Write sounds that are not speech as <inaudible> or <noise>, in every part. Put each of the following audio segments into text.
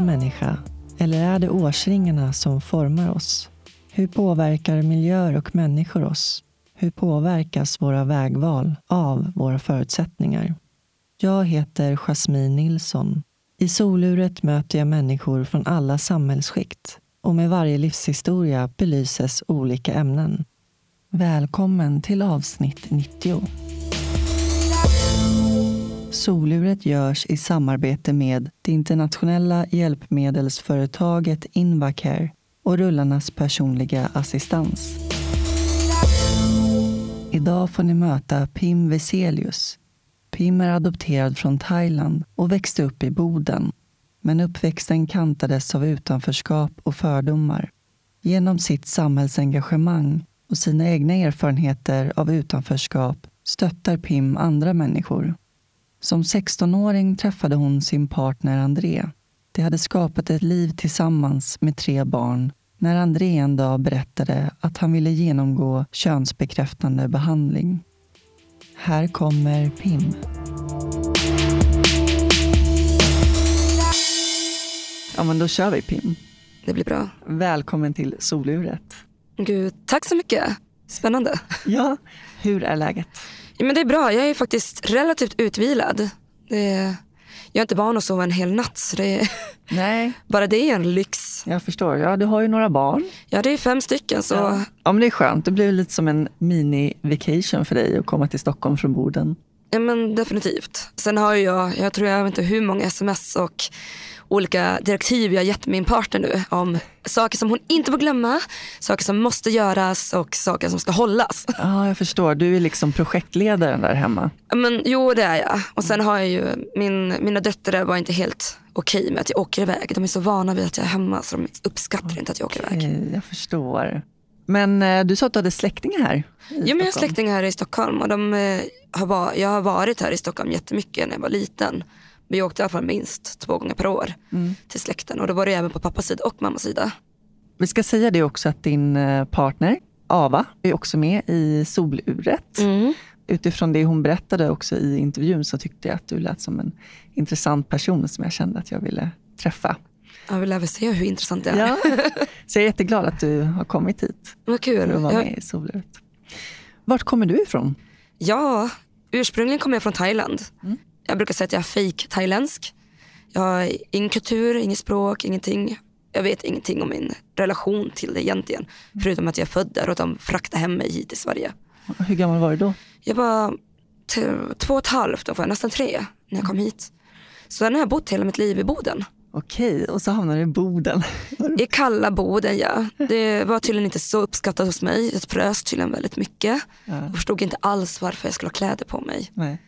en människa? Eller är det årsringarna som formar oss? Hur påverkar miljöer och människor oss? Hur påverkas våra vägval av våra förutsättningar? Jag heter Jasmine Nilsson. I soluret möter jag människor från alla samhällsskikt och med varje livshistoria belyses olika ämnen. Välkommen till avsnitt 90. Soluret görs i samarbete med det internationella hjälpmedelsföretaget Invacare och rullarnas personliga assistans. Idag får ni möta Pim Veselius. Pim är adopterad från Thailand och växte upp i Boden. Men uppväxten kantades av utanförskap och fördomar. Genom sitt samhällsengagemang och sina egna erfarenheter av utanförskap stöttar Pim andra människor. Som 16-åring träffade hon sin partner André. De hade skapat ett liv tillsammans med tre barn när André en dag berättade att han ville genomgå könsbekräftande behandling. Här kommer Pim. Ja, men då kör vi Pim. Det blir bra. Välkommen till soluret. Gud, tack så mycket. Spännande. Ja, hur är läget? Ja, men det är bra. Jag är faktiskt relativt utvilad. Är... Jag är inte van att sova en hel natt. Så det är... Nej. <laughs> Bara det är en lyx. Jag förstår. Ja, du har ju några barn. Ja, det är fem stycken. Så... Ja. ja, men det är skönt. Det blir lite som en mini-vacation för dig att komma till Stockholm från Boden. Ja, men definitivt. Sen har jag, jag tror jag vet inte hur många sms och olika direktiv jag gett min partner nu om saker som hon inte får glömma, saker som måste göras och saker som ska hållas. Ja, jag förstår. Du är liksom projektledaren där hemma. Men, jo, det är jag. Och sen har jag ju, min, mina döttrar var inte helt okej okay med att jag åker iväg. De är så vana vid att jag är hemma så de uppskattar okay, inte att jag åker iväg. Jag förstår. Men eh, du sa att du hade släktingar här? Men jag har släktingar här i Stockholm och de, eh, har var, jag har varit här i Stockholm jättemycket när jag var liten. Vi åkte i alla fall minst två gånger per år mm. till släkten och då var det även på pappas sida och mammas sida. Vi ska säga det också att din eh, partner Ava är också med i Soluret. Mm. Utifrån det hon berättade också i intervjun så tyckte jag att du lät som en intressant person som jag kände att jag ville träffa. Jag vill även se hur intressant det är. Ja. <laughs> Så jag är jätteglad att du har kommit hit. Vad kul. För att vara med i Soluret. Vart kommer du ifrån? Ja, ursprungligen kommer jag från Thailand. Mm. Jag brukar säga att jag är fake thailändsk. Jag har ingen kultur, inget språk, ingenting. Jag vet ingenting om min relation till det egentligen. Förutom att jag är född där och att de fraktade hem mig hit till Sverige. Hur gammal var du då? Jag var två och ett halvt, ungefär, nästan tre när jag kom hit. Så sen har jag bott hela mitt liv i Boden. Okej, och så hamnade du i Boden. <laughs> I kalla Boden ja. Det var tydligen inte så uppskattat hos mig. Jag frös tydligen väldigt mycket. Ja. Jag förstod inte alls varför jag skulle ha kläder på mig. Nej.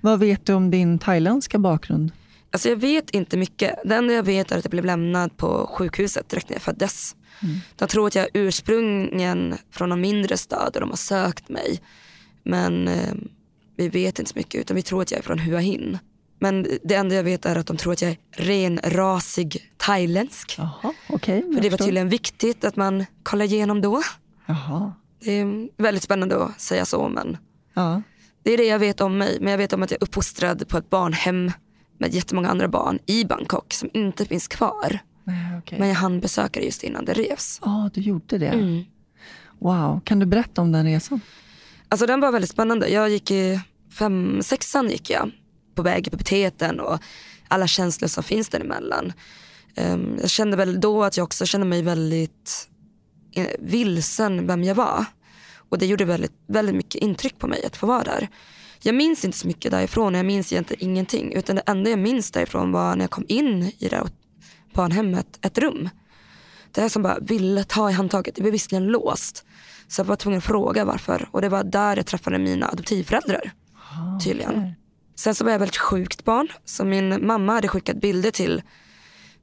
Vad vet du om din thailändska bakgrund? Alltså jag vet inte mycket. Det enda jag vet är att jag blev lämnad på sjukhuset direkt när jag föddes. Mm. De tror att jag är ursprungen från en mindre stad och de har sökt mig. Men eh, vi vet inte så mycket utan vi tror att jag är från Hua Hin. Men det enda jag vet är att de tror att jag är renrasig thailändsk. Jaha, okay, För det var tydligen viktigt att man kollar igenom då. Jaha. Det är väldigt spännande att säga så men ja. Det är det jag vet om mig. Men jag vet om att jag är uppfostrad på ett barnhem med jättemånga andra barn i Bangkok som inte finns kvar. Nej, okay. Men jag hann besöka det just innan det revs. Ja, ah, du gjorde det? Mm. Wow, kan du berätta om den resan? Alltså den var väldigt spännande. Jag gick i fem, sexan gick jag på väg i puberteten och alla känslor som finns däremellan. Um, jag kände väl då att jag också kände mig väldigt eh, vilsen vem jag var. Och det gjorde väldigt, väldigt mycket intryck på mig att få vara där. Jag minns inte så mycket därifrån, jag minns egentligen ingenting. Utan det enda jag minns därifrån var när jag kom in i det barnhemmet, ett rum. Det här som bara ville ta i handtaget, det blev visserligen låst. Så jag var tvungen att fråga varför. Och det var där jag träffade mina adoptivföräldrar. Ah, tydligen. Sen så var jag väldigt sjukt barn. Så min mamma hade skickat bilder till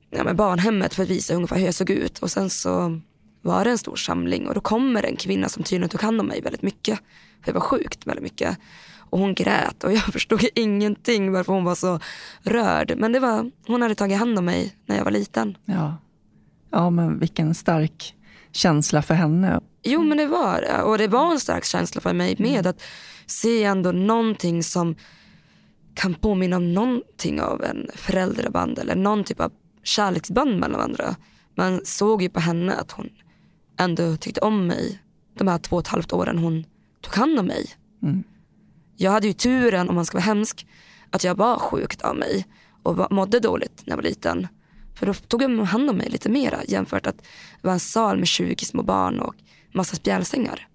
ja, barnhemmet för att visa ungefär hur jag såg ut. Och sen så var det en stor samling och då kommer en kvinna som tydligen tog hand om mig väldigt mycket. För jag var sjukt väldigt mycket. Och hon grät och jag <laughs> förstod ingenting varför hon var så rörd. Men det var, hon hade tagit hand om mig när jag var liten. Ja, ja men vilken stark känsla för henne. Jo men det var det. Och det var en stark känsla för mig med att se ändå någonting som kan påminna om någonting av en föräldraband eller någon typ av kärleksband mellan andra. Man såg ju på henne att hon ändå tyckte om mig de här två och ett halvt åren hon tog hand om mig. Mm. Jag hade ju turen, om man ska vara hemsk, att jag var sjukt av mig och mådde dåligt när jag var liten. För då tog de hand om mig lite mera jämfört att det var en sal med 20 små barn och massa spjälsängar.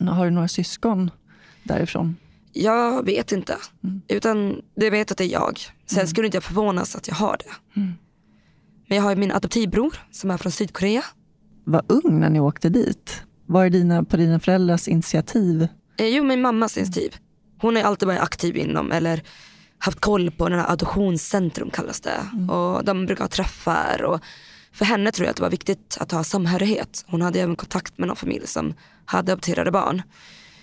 Har du några syskon därifrån? Jag vet inte. Mm. Utan det vet att det är jag. Sen mm. skulle inte jag förvånas att jag har det. Mm. Men jag har min adoptivbror som är från Sydkorea. Var ung när ni åkte dit. Var det dina, på dina föräldrars initiativ? Eh, jo, min mammas initiativ. Hon har alltid varit aktiv inom, eller haft koll på den här adoptionscentrum kallas det. Mm. Och de brukar ha träffar. Och för henne tror jag att det var viktigt att ha samhörighet. Hon hade även kontakt med någon familj som hade adopterade barn.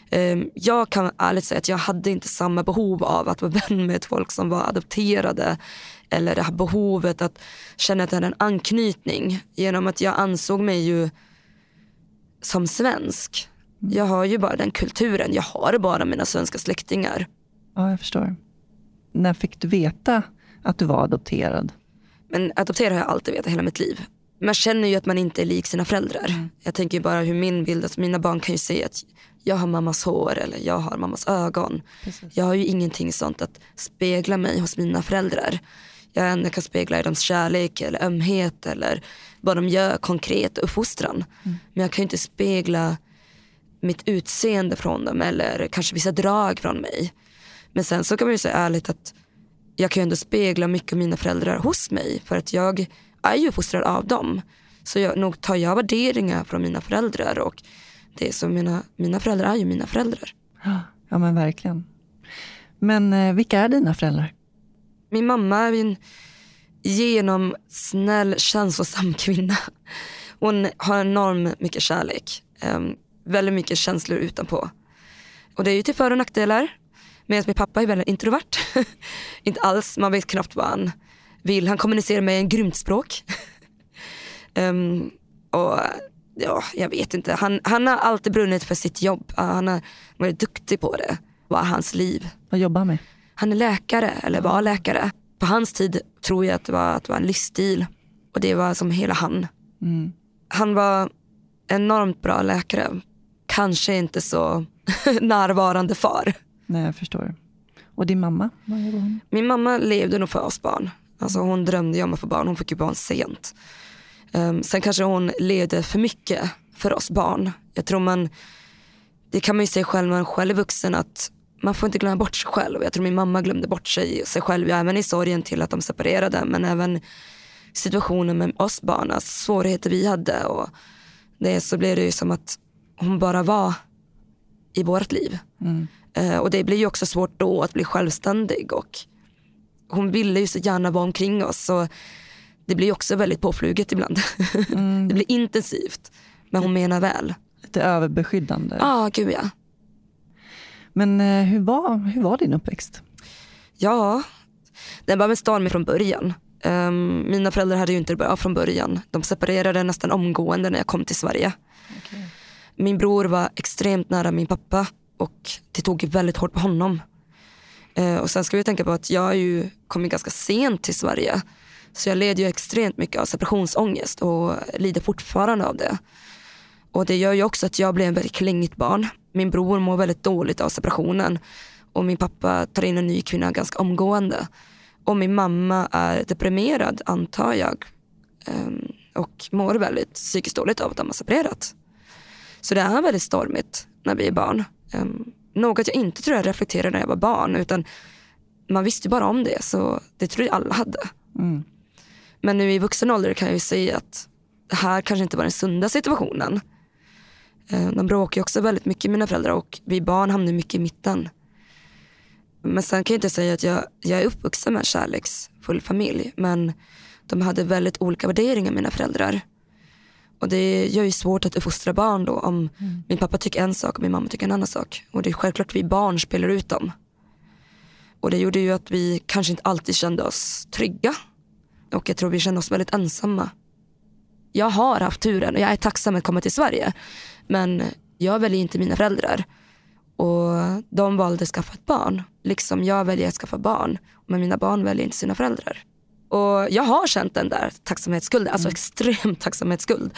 Ehm, jag kan ärligt säga att jag hade inte samma behov av att vara <laughs> vän med folk som var adopterade. Eller det här behovet att känna att jag hade en anknytning. Genom att jag ansåg mig ju som svensk. Mm. Jag har ju bara den kulturen. Jag har bara mina svenska släktingar. Ja, jag förstår. När fick du veta att du var adopterad? Men adopterad har jag alltid vetat hela mitt liv. Man känner ju att man inte är lik sina föräldrar. Mm. Jag tänker bara hur min bild, att mina barn kan ju se att jag har mammas hår eller jag har mammas ögon. Precis. Jag har ju ingenting sånt att spegla mig hos mina föräldrar. Jag enda kan spegla i deras kärlek eller ömhet eller vad de gör konkret uppfostran. Mm. Men jag kan ju inte spegla mitt utseende från dem eller kanske vissa drag från mig. Men sen så kan man ju säga ärligt att jag kan ju ändå spegla mycket av mina föräldrar hos mig för att jag är ju uppfostrad av dem. Så jag, nog tar jag värderingar från mina föräldrar och det är så mina, mina föräldrar är ju mina föräldrar. Ja men verkligen. Men eh, vilka är dina föräldrar? Min mamma är en genomsnäll, känslosam <laughs> kvinna. Hon har enormt mycket kärlek. Um, väldigt mycket känslor utanpå. Och det är ju till för och nackdelar. Medan min pappa är väldigt introvert. <laughs> inte alls, man vet knappt vad han vill. Han kommunicerar med en grymt språk. um, <laughs> och ja, jag vet inte. Han, han har alltid brunnit för sitt jobb. Han har varit duktig på det. Vad är hans liv? Vad jobbar han med? Han är läkare, eller var läkare. På hans tid tror jag att det var, att det var en livsstil. Och det var som hela han. Mm. Han var enormt bra läkare. Kanske inte så <laughs> närvarande far. Nej, jag förstår. Och din mamma? Min mamma levde nog för oss barn. Alltså hon drömde om att få barn. Hon fick ju barn sent. Um, sen kanske hon levde för mycket för oss barn. Jag tror man, det kan man ju säga själv när man själv är vuxen att man får inte glömma bort sig själv. Jag tror min mamma glömde bort sig, sig själv, även i sorgen till att de separerade. Men även situationen med oss barn, alltså svårigheter vi hade. Och det, så blev det ju som att hon bara var i vårt liv. Mm. Uh, och det blir ju också svårt då att bli självständig. Och hon ville ju så gärna vara omkring oss. Så det blir också väldigt påfluget ibland. <laughs> Mm. det blir intensivt. Men hon menar väl. Lite överbeskyddande. Ja, ah, gud ja. Men eh, hur, var, hur var din uppväxt? Ja, den var med stormig från början. Um, mina föräldrar hade ju inte det bra från början. De separerade nästan omgående när jag kom till Sverige. Okay. Min bror var extremt nära min pappa och det tog väldigt hårt på honom. Uh, och sen ska vi tänka på att jag ju kom ganska sent till Sverige. Så jag led ju extremt mycket av separationsångest och lider fortfarande av det. Och det gör ju också att jag blir en väldigt klängigt barn. Min bror mår väldigt dåligt av separationen och min pappa tar in en ny kvinna ganska omgående. Och min mamma är deprimerad antar jag ehm, och mår väldigt psykiskt dåligt av att de har separerat. Så det är väldigt stormigt när vi är barn. Ehm, något jag inte tror jag reflekterade när jag var barn utan man visste bara om det så det tror jag alla hade. Mm. Men nu i vuxen ålder kan jag ju säga att det här kanske inte var den sunda situationen. Eh, de bråkar ju också väldigt mycket mina föräldrar och vi barn hamnar mycket i mitten. Men sen kan jag inte säga att jag, jag är uppvuxen med en kärleksfull familj. Men de hade väldigt olika värderingar mina föräldrar. Och det gör ju svårt att uppfostra barn då om mm. min pappa tycker en sak och min mamma tycker en annan sak. Och det är självklart att vi barn spelar ut dem. Och det gjorde ju att vi kanske inte alltid kände oss trygga. Och jag tror vi kände oss väldigt ensamma. Jag har haft turen och jag är tacksam att komma till Sverige. Men jag väljer inte mina föräldrar. Och de valde att skaffa ett barn. Liksom jag väljer att skaffa barn. Men mina barn väljer inte sina föräldrar. Och jag har känt den där tacksamhetsskulden, alltså mm. extrem <laughs> tacksamhetsskuld.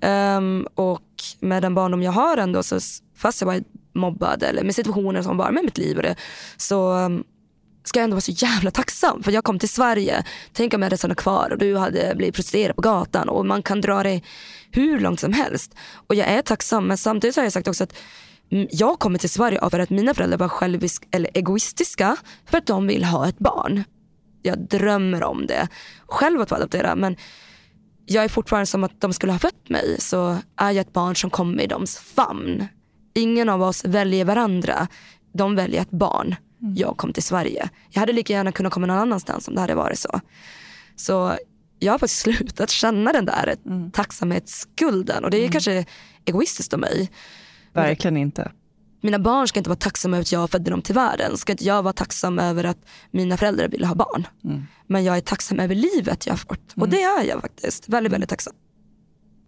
Um, och med den barndom jag har ändå, så fast jag var mobbad eller med situationer som var med mitt liv och det, så um, ska jag ändå vara så jävla tacksam. För jag kom till Sverige, tänk om jag hade stannat kvar och du hade blivit prostituerad på gatan och man kan dra det hur långt som helst. Och jag är tacksam men samtidigt har jag sagt också att jag kommer till Sverige för att mina föräldrar var självisk, eller egoistiska för att de vill ha ett barn. Jag drömmer om det. Själv att få adoptera men jag är fortfarande som att de skulle ha fött mig så är jag ett barn som kommer i deras famn. Ingen av oss väljer varandra. De väljer ett barn. Mm. Jag kom till Sverige. Jag hade lika gärna kunnat komma någon annanstans om det hade varit så. Så jag har faktiskt <laughs> slutat känna den där mm. tacksamhetsskulden och det är mm. kanske egoistiskt av mig. Verkligen inte. Mina barn ska inte vara tacksamma över att jag födde dem till världen. Ska inte jag vara tacksam över att mina föräldrar ville ha barn. Mm. Men jag är tacksam över livet jag har fått. Och mm. det är jag faktiskt. Väldigt, väldigt tacksam.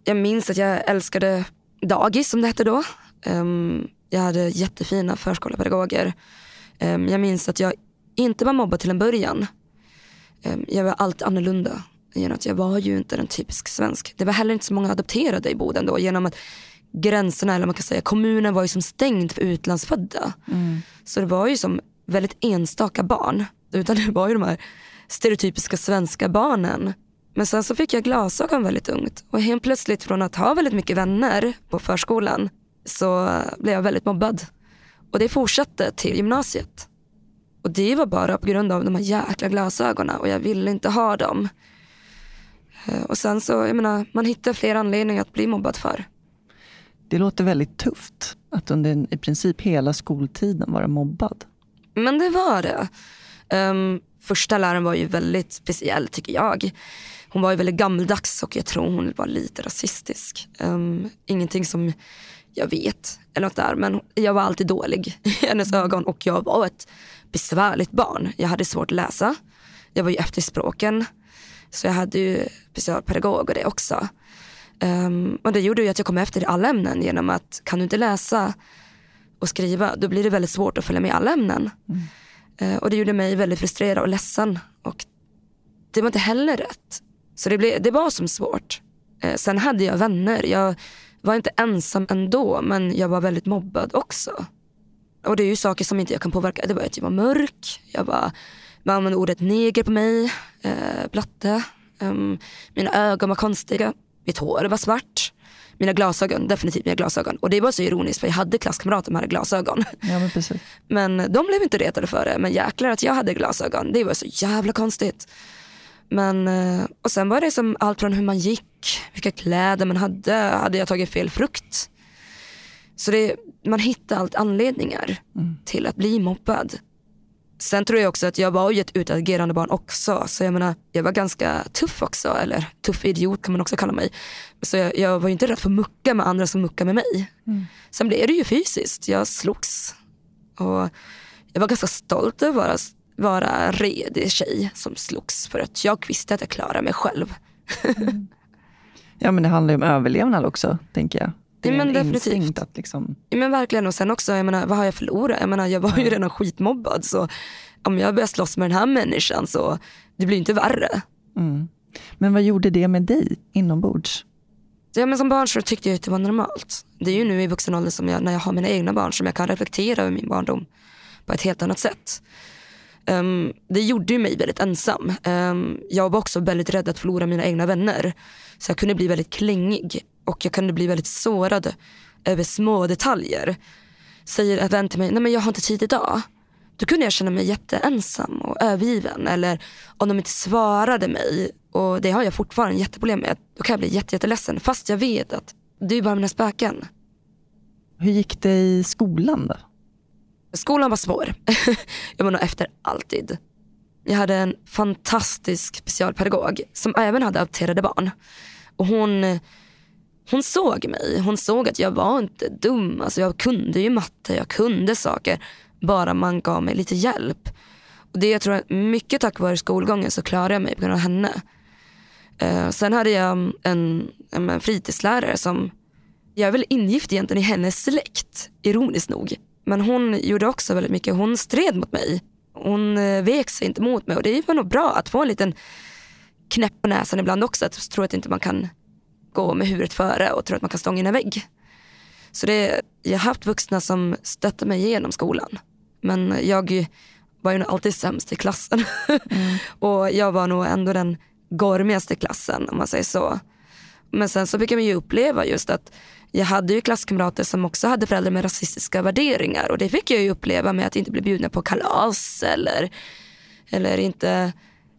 Jag minns att jag älskade dagis som det hette då. Um, jag hade jättefina förskolepedagoger. Um, jag minns att jag inte var mobbad till en början. Um, jag var alltid annorlunda. Genom att jag var ju inte en typisk svensk. Det var heller inte så många adopterade i Boden då. Genom att gränserna, eller man kan säga kommunen var ju som stängd för utlandsfödda. Mm. Så det var ju som väldigt enstaka barn. Utan det var ju de här stereotypiska svenska barnen. Men sen så fick jag glasögon väldigt ungt och helt plötsligt från att ha väldigt mycket vänner på förskolan så blev jag väldigt mobbad. Och det fortsatte till gymnasiet. Och det var bara på grund av de här jäkla glasögonen och jag ville inte ha dem. Eh, och sen så, jag menar, man hittar fler anledningar att bli mobbad för. Det låter väldigt tufft att under i princip hela skoltiden vara mobbad. Men det var det. Um, första läraren var ju väldigt speciell tycker jag. Hon var ju väldigt gammaldags och jag tror hon var lite rasistisk. Um, ingenting som jag vet eller något där men jag var alltid dålig i hennes ögon och jag var ett besvärligt barn. Jag hade svårt att läsa. Jag var ju efter språken. Så jag hade ju specialpedagog och det också. Um, och det gjorde ju att jag kom efter i alla ämnen genom att kan du inte läsa och skriva då blir det väldigt svårt att följa med i alla ämnen. Mm. Uh, och det gjorde mig väldigt frustrerad och ledsen. Och det var inte heller rätt. Så det, blev, det var som svårt. Uh, sen hade jag vänner. Jag var inte ensam ändå men jag var väldigt mobbad också. Och det är ju saker som inte jag kan påverka. Det var att jag var mörk. Jag var, man använde ordet neger på mig. Uh, platte. Um, mina ögon var konstiga. Mitt hår var svart. Mina glasögon, definitivt mina glasögon. Och det var så ironiskt för jag hade klasskamrater som hade glasögon. Ja, men, precis. <laughs> men de blev inte retade för det. Men jäklar att jag hade glasögon, det var så jävla konstigt. Men, eh, och sen var det som allt från hur man gick, vilka kläder man hade, hade jag tagit fel frukt? Så det, man hittar allt anledningar mm. till att bli mobbad. Sen tror jag också att jag var ju ett utagerande barn också. Så jag menar, jag var ganska tuff också. Eller tuff idiot kan man också kalla mig. Så jag, jag var ju inte rädd för att mucka med andra som muckade med mig. Mm. Sen blev det ju fysiskt. Jag slogs. Och jag var ganska stolt över att vara, vara redig tjej som slogs. För att jag visste att jag klarade mig själv. mm. Ja men det handlar ju om överlevnad också, tänker jag. Det är ja, men definitivt. Att liksom... ja, men verkligen och sen också, jag menar, vad har jag förlorat? Jag menar jag var ju redan skitmobbad så om jag börjar slåss med den här människan så det blir inte värre. Mm. Men vad gjorde det med dig inombords? Ja, men som barn så tyckte jag att det var normalt. Det är ju nu i vuxen ålder som jag, när jag har mina egna barn som jag kan reflektera över min barndom på ett helt annat sätt. Um, det gjorde ju mig väldigt ensam. Um, jag var också väldigt rädd att förlora mina egna vänner. Så jag kunde bli väldigt klängig och jag kunde bli väldigt sårad över små detaljer. Säger en vän till mig, nej men jag har inte tid idag. Då kunde jag känna mig jätteensam och övergiven. Eller om de inte svarade mig, och det har jag fortfarande jätteproblem med, då kan jag bli jätteledsen fast jag vet att det är bara mina spöken. Hur gick det i skolan då? Skolan var svår. <laughs> jag var nog efter alltid. Jag hade en fantastisk specialpedagog som även hade adopterade barn. Och hon hon såg mig. Hon såg att jag var inte dum. Alltså jag kunde ju matte, jag kunde saker. Bara man gav mig lite hjälp. Och det jag tror att mycket tack vare skolgången så klarade jag mig på grund av henne. Uh, sen hade jag en, en fritidslärare som, jag är väl ingift egentligen i hennes släkt, ironiskt nog. Men hon gjorde också väldigt mycket, hon stred mot mig. Hon eh, vek sig inte mot mig och det var nog bra att få en liten knäpp på näsan ibland också. Att tro att inte man kan gå med huvudet före och tro att man kan stånga in en vägg. Så det, jag har haft vuxna som stöttar mig igenom skolan. Men jag var ju nog alltid sämst i klassen. Mm. <laughs> och jag var nog ändå den gormigaste klassen om man säger så. Men sen så fick jag ju uppleva just att jag hade ju klasskamrater som också hade föräldrar med rasistiska värderingar och det fick jag ju uppleva med att inte bli bjudna på kalas eller, eller inte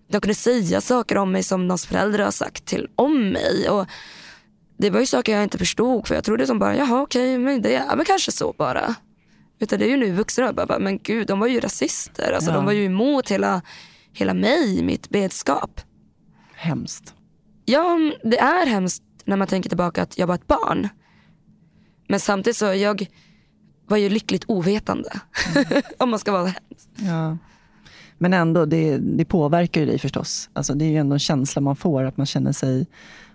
de kunde säga saker om mig som någons föräldrar har sagt till om mig. Och det var ju saker jag inte förstod för jag trodde som bara, jaha okej, men det är väl kanske så bara. Utan det är ju nu vuxna och bara, men gud de var ju rasister. Alltså, ja. De var ju emot hela, hela mig, mitt bedskap. Hemskt. Ja, det är hemskt när man tänker tillbaka att jag var ett barn. Men samtidigt så jag var ju lyckligt ovetande. Mm. <laughs> Om man ska vara hemskt. Ja. Men ändå, det, det påverkar ju dig förstås. Alltså, det är ju ändå en känsla man får, att man känner sig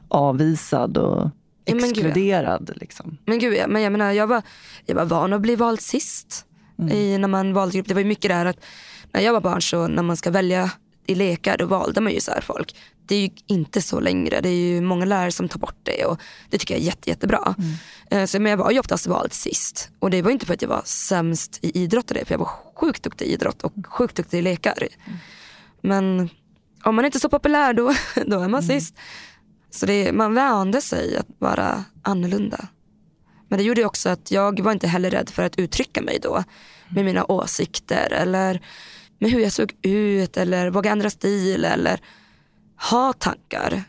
avvisad och exkluderad. Men gud, liksom. men gud men jag menar, jag var, jag var van att bli vald sist. Mm. I, när man valde grupp. Det var ju mycket där att när jag var barn så när man ska välja i lekar då valde man ju så folk. Det är ju inte så längre. Det är ju många lärare som tar bort det och det tycker jag är jätte, jättebra. Mm. Eh, så, men jag var ju oftast vald sist. Och det var inte för att jag var sämst i idrott för jag var sjukt duktig i idrott och sjukt duktig i lekar. Mm. Men om man inte är så populär då, <laughs> då är man mm. sist. Så det, man vände sig att vara annorlunda. Men det gjorde också att jag var inte heller rädd för att uttrycka mig då med mina åsikter eller med hur jag såg ut eller våga ändra stil eller ha tankar.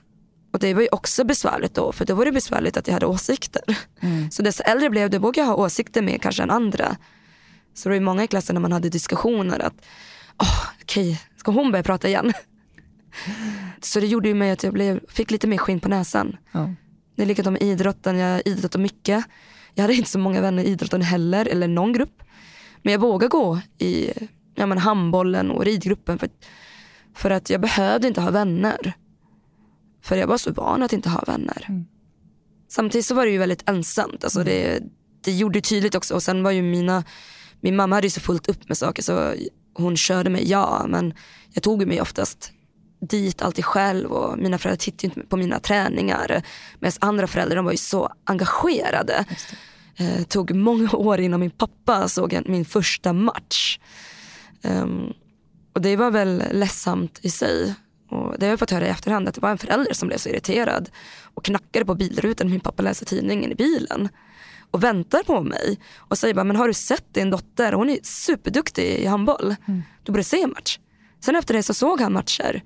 Och det var ju också besvärligt då, för då var det besvärligt att jag hade åsikter. Mm. Så desto äldre blev, då vågade jag ha åsikter mer kanske än andra. Så det var många i klassen när man hade diskussioner att, oh, okej, okay, ska hon börja prata igen? Så det gjorde ju mig att jag blev, fick lite mer skinn på näsan. Ja. Det är likadant med idrotten, jag idrottar mycket. Jag hade inte så många vänner i idrotten heller, eller någon grupp. Men jag vågade gå i ja, men handbollen och ridgruppen för, för att jag behövde inte ha vänner. För jag var så van att inte ha vänner. Mm. Samtidigt så var det ju väldigt ensamt. Alltså mm. det, det gjorde tydligt också. Och sen var ju mina, min mamma hade ju så fullt upp med saker så hon körde mig, ja. Men jag tog mig oftast dit alltid själv och mina föräldrar tittade inte på mina träningar. Medan andra föräldrar de var ju så engagerade. Eh, tog många <laughs> år innan min pappa såg min första match. Um, och det var väl ledsamt i sig. Och det har jag fått höra i efterhand att det var en förälder som blev så irriterad och knackade på bilrutan min pappa läser tidningen i bilen och väntar på mig och säger bara, men har du sett din dotter? Hon är superduktig i handboll. Mm. Du borde se en match. Sen efter det så såg han matcher.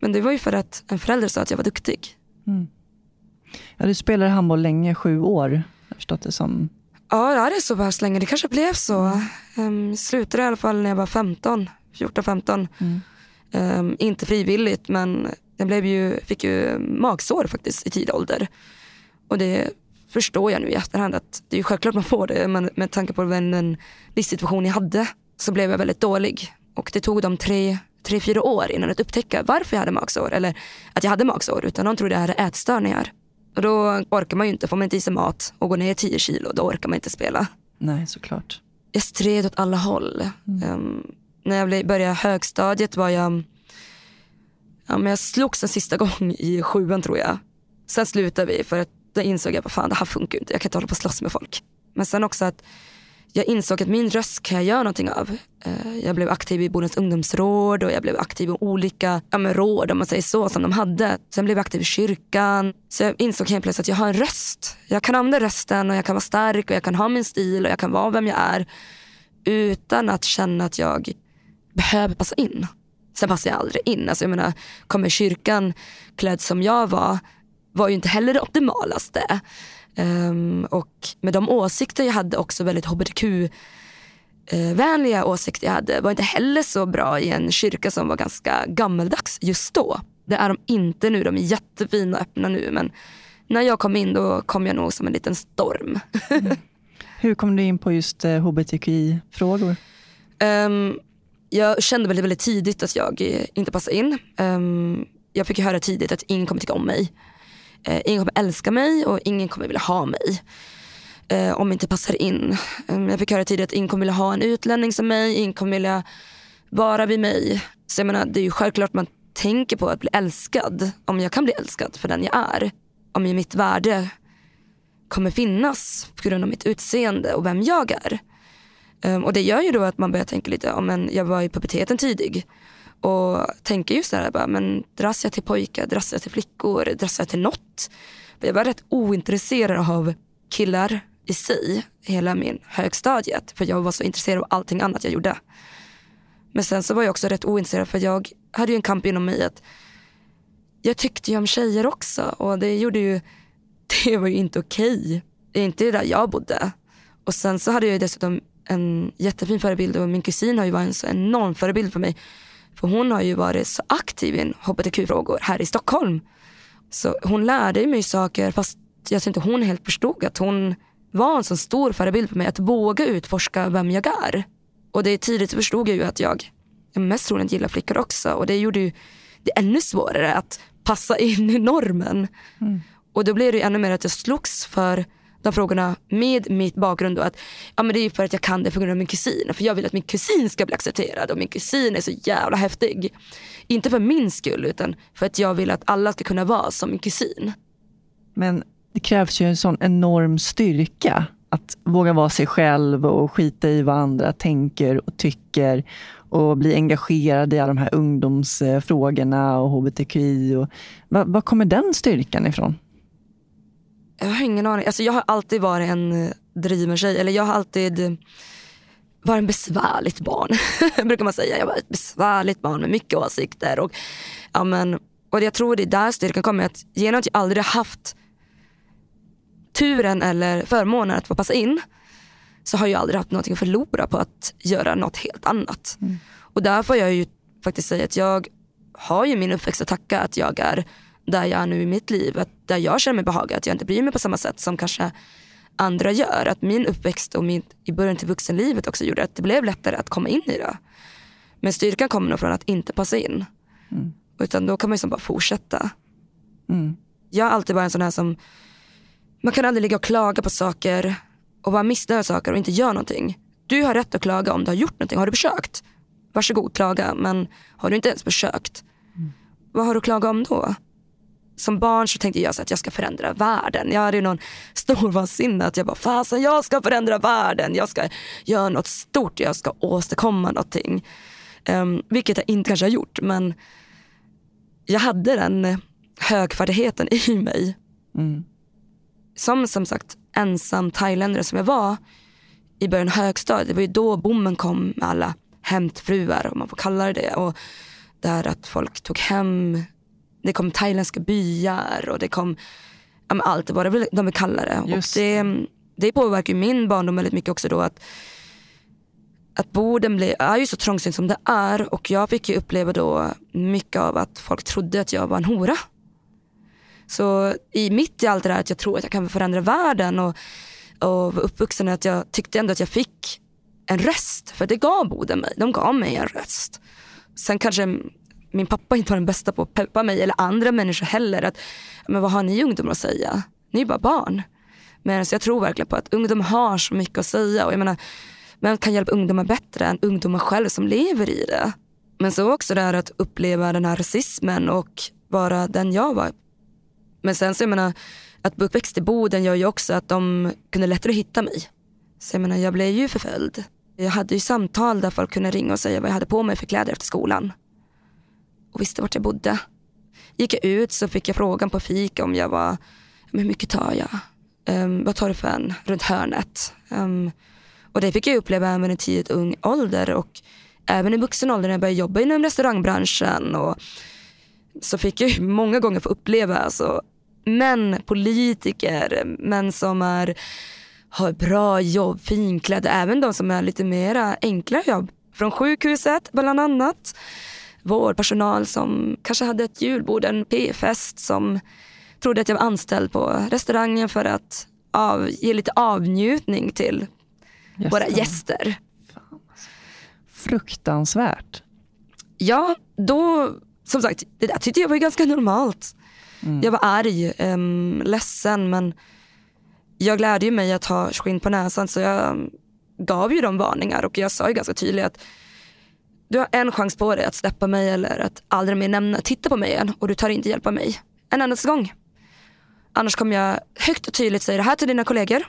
Men det var ju för att en förälder sa att jag var duktig. Mm. Ja, du spelade handboll länge, sju år. Jag har förstått det som. Ja, det är så pass länge. Det kanske blev så. Um, slutade i alla fall när jag var 15, 14-15. Mm. Um, inte frivilligt men jag blev ju, fick ju magsår faktiskt i tidig ålder. Och det förstår jag nu i efterhand att det är ju självklart man får det men med tanke på den livssituation jag hade så blev jag väldigt dålig. Och det tog de tre, tre fyra år innan att upptäcka varför jag hade magsår eller att jag hade magsår utan de trodde jag hade ätstörningar. Och då orkar man ju inte, får man inte i sig mat och går ner 10 kilo, då orkar man inte spela. Nej, såklart. Jag stred åt alla håll. Mm. Um, när jag började högstadiet var jag, ja, men jag slogs en sista gång i sjuan tror jag. Sen slutade vi för att då insåg jag att det här funkar inte, jag kan inte hålla på och slåss med folk. Men sen också att jag insåg att min röst kan jag göra någonting av. Eh, jag blev aktiv i Bodens ungdomsråd och jag blev aktiv i olika ja, men råd om man säger så som de hade. Sen blev jag aktiv i kyrkan. Så jag insåg helt plötsligt att jag har en röst. Jag kan använda rösten och jag kan vara stark och jag kan ha min stil och jag kan vara vem jag är. Utan att känna att jag behöver passa in. Sen passar jag aldrig in. Alltså jag menar, kommer kyrkan klädd som jag var var ju inte heller det optimalaste. Um, och med de åsikter jag hade också väldigt hbtq eh, vänliga åsikter jag hade var inte heller så bra i en kyrka som var ganska gammeldags just då. Det är de inte nu, de är jättefina och öppna nu men när jag kom in då kom jag nog som en liten storm. mm. Hur kom du in på just eh, hbtqi-frågor? Um, jag kände väldigt, väldigt tidigt att jag inte passade in. Um, jag fick höra tidigt att ingen kommer tycka om mig. Eh, ingen kommer älska mig och ingen kommer vilja ha mig. eh, om jag inte passar in. Mm, jag fick höra tidigare att ingen kommer vilja ha en utlänning som mig, ingen kommer vilja vara vid mig. Så jag menar, det är ju självklart man tänker på att bli älskad. Om jag kan bli älskad för den jag är. Om mitt värde kommer finnas på grund av mitt utseende och vem jag är. Um, och det gör ju då att man börjar tänka lite, ja, men jag var i puberteten tidig och tänka just det här, bara, men dras jag till pojkar, dras jag till flickor, dras jag till något? Jag var rätt ointresserad av killar i sig hela min högstadiet för jag var så intresserad av allting annat jag gjorde. Men sen så var jag också rätt ointresserad för jag hade ju en kamp inom mig att jag tyckte ju om tjejer också och det gjorde ju, <laughs> det var ju inte okej. Det är inte där jag bodde. Och sen så hade jag dessutom en jättefin förebild och min kusin har ju varit en så enorm förebild för mig. För hon har ju varit så aktiv i hbtq-frågor här i Stockholm. Så hon lärde mig saker fast jag tror inte hon helt förstod att hon var en så stor förebild för mig att våga utforska vem jag är. Och det tidigt förstod jag ju att jag, jag mest troligen gillar flickor också och det gjorde ju det ännu svårare att passa in i normen. Mm. Och då blev det ännu mer att jag slogs för de frågorna med mitt bakgrund. Och att, ja, men det är för att jag kan det på grund av min kusin. För jag vill att min kusin ska bli accepterad och min kusin är så jävla häftig. Inte för min skull utan för att jag vill att alla ska kunna vara som min kusin. Men det krävs ju en sån enorm styrka att våga vara sig själv och skita i vad andra tänker och tycker och bli engagerad i alla de här ungdomsfrågorna och hbtqi. Och, var, kommer den styrkan ifrån? Jag har ingen aning. Alltså jag har alltid varit en driven tjej. Eller jag har alltid varit en besvärligt barn. <laughs> brukar man säga. Jag var ett besvärligt barn med mycket åsikter. Och, ja, men, och jag tror det är där styrkan kommer. Att genom att jag aldrig haft turen eller förmånen att få passa in så har jag aldrig haft någonting att förlora på att göra något helt annat. Mm. Och där får jag ju faktiskt säga att jag har ju min uppväxt att tacka att jag är där jag är nu i mitt liv. Att där jag känner mig behagad, att jag inte bryr mig på samma sätt som kanske andra gör. Att min uppväxt och min, i början till vuxenlivet också gjorde att det blev lättare att komma in i det. Men styrkan kommer nog från att inte passa in. Mm. Utan då kan man ju bara fortsätta. Mm. Jag har alltid varit en sån här som, man kan aldrig ligga och klaga på saker och vara missnöjd med saker och inte göra någonting. Du har rätt att klaga om du har gjort någonting. Har du försökt? Varsågod klaga. Men har du inte ens försökt, mm. vad har du att klaga om då? Som barn så tänkte jag så att jag ska förändra världen. Jag hade någon stor vansinne att jag bara, fasen jag ska förändra världen. Jag ska göra något stort, jag ska åstadkomma någonting. Um, vilket jag inte kanske har gjort men jag hade den högfärdigheten i mig. Mm. Som som sagt ensam thailändare som jag var i början av högstadiet. Det var ju då bommen kom med alla hämtfruar om man får kalla det det. Och där att folk tog hem det kom thailändska byar och det kom ja, allt vad de vill kalla det. Och det, det påverkar min barndom väldigt mycket också då att att Boden blev, är ju så trångsynt som det är och jag fick ju uppleva då mycket av att folk trodde att jag var en hora. Så i mitt i allt det där att jag tror att jag kan förändra världen och, och var uppvuxen att jag tyckte ändå att jag fick en röst. För det gav Boden mig, de gav mig en röst. Sen kanske min pappa inte var den bästa på att peppa mig eller andra människor heller. Att, men vad har ni ungdomar att säga? Ni är bara barn. Men så jag tror verkligen på att ungdomar har så mycket att säga. Och jag menar, vem kan hjälpa ungdomar bättre än ungdomar själv som lever i det? Men så också det här att uppleva den här rasismen och vara den jag var. Men sen så jag menar, att bo uppväxt i Boden gör ju också att de kunde lättare hitta mig. Så jag menar, jag blev ju förföljd. Jag hade ju samtal där folk kunde ringa och säga vad jag hade på mig för kläder efter skolan och visste vart jag bodde. Gick jag ut så fick jag frågan på fika om jag var, hur mycket tar jag? Um, vad tar du för en runt hörnet? Um, och det fick jag uppleva även i tidigt ung ålder och även i vuxen ålder när jag började jobba inom restaurangbranschen. Och så fick jag <laughs> många gånger få uppleva alltså, män, politiker, män som är, har bra jobb, finklädda, även de som är lite mera enklare jobb. Från sjukhuset bland annat vårdpersonal som kanske hade ett julbord, en p-fest som trodde att jag var anställd på restaurangen för att av, ge lite avnjutning till Just våra det. gäster. Fruktansvärt. Ja, då, som sagt, det där tyckte jag var ganska normalt. Mm. Jag var arg, um, ledsen men jag lärde ju mig att ha skinn på näsan så jag gav ju dem varningar och jag sa ju ganska tydligt att du har en chans på dig att släppa mig eller att aldrig mer nämna, titta på mig igen och du tar inte hjälp av mig. En endaste gång. Annars kommer jag högt och tydligt säga det här till dina kollegor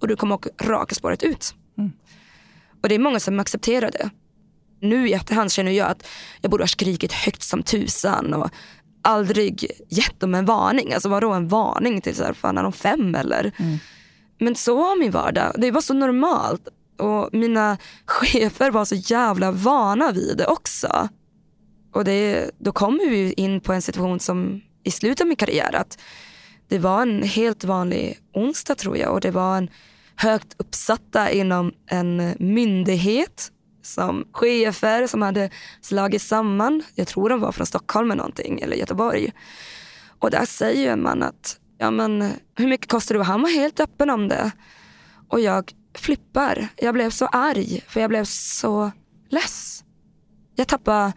och du kommer åka raka spåret ut. Mm. Och det är många som accepterar det. Nu i efterhand känner jag att jag borde ha skrikit högt som tusan och aldrig gett dem en varning. Alltså vadå en varning till så här, fan är de fem eller? Mm. Men så var min vardag. Det var så normalt. Och mina <laughs> chefer var så jävla vana vid det också. Och det, då kommer vi in på en situation som i slutet av min karriär att det var en helt vanlig onsdag tror jag och det var en högt uppsatta inom en myndighet som chefer som hade slagits samman. Jag tror de var från Stockholm eller någonting, eller Göteborg. Och där säger man att, ja men hur mycket kostar det? Och han var helt öppen om det. Och jag flippar. Jag blev så arg, för jag blev så less. Jag tappade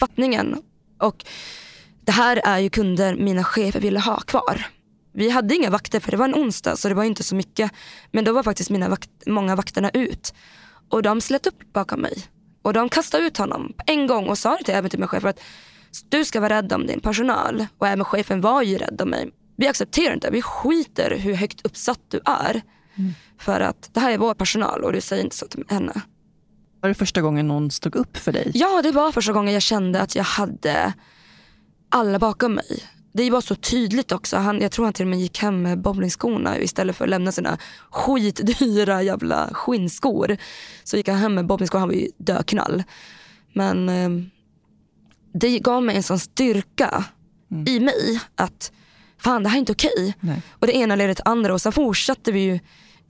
fattningen. Och det här är ju kunder mina chefer ville ha kvar. Vi hade inga vakter för det var en onsdag så det var inte så mycket. Men då var faktiskt mina vakt, många vakterna ut. Och de slet upp bakom mig. Och de kastade ut honom på en gång och sa det till, även till min chef att du ska vara rädd om din personal. Och även chefen var ju rädd om mig. Vi accepterar inte, vi skiter hur högt uppsatt du är. Mm. För att det här är vår personal och du säger inte så till henne. Var det första gången någon stod upp för dig? Ja, det var första gången jag kände att jag hade alla bakom mig det var så tydligt också. Han, jag tror han till och med gick hem med bowlingskorna istället för att lämna sina skitdyra jävla skinnskor. Så gick han hem med bowlingskor, han var ju döknall. Men eh, det gav mig en sån styrka mm. i mig att fan det här är inte okej. Okay. Och det ena ledde till det andra och sen fortsatte vi ju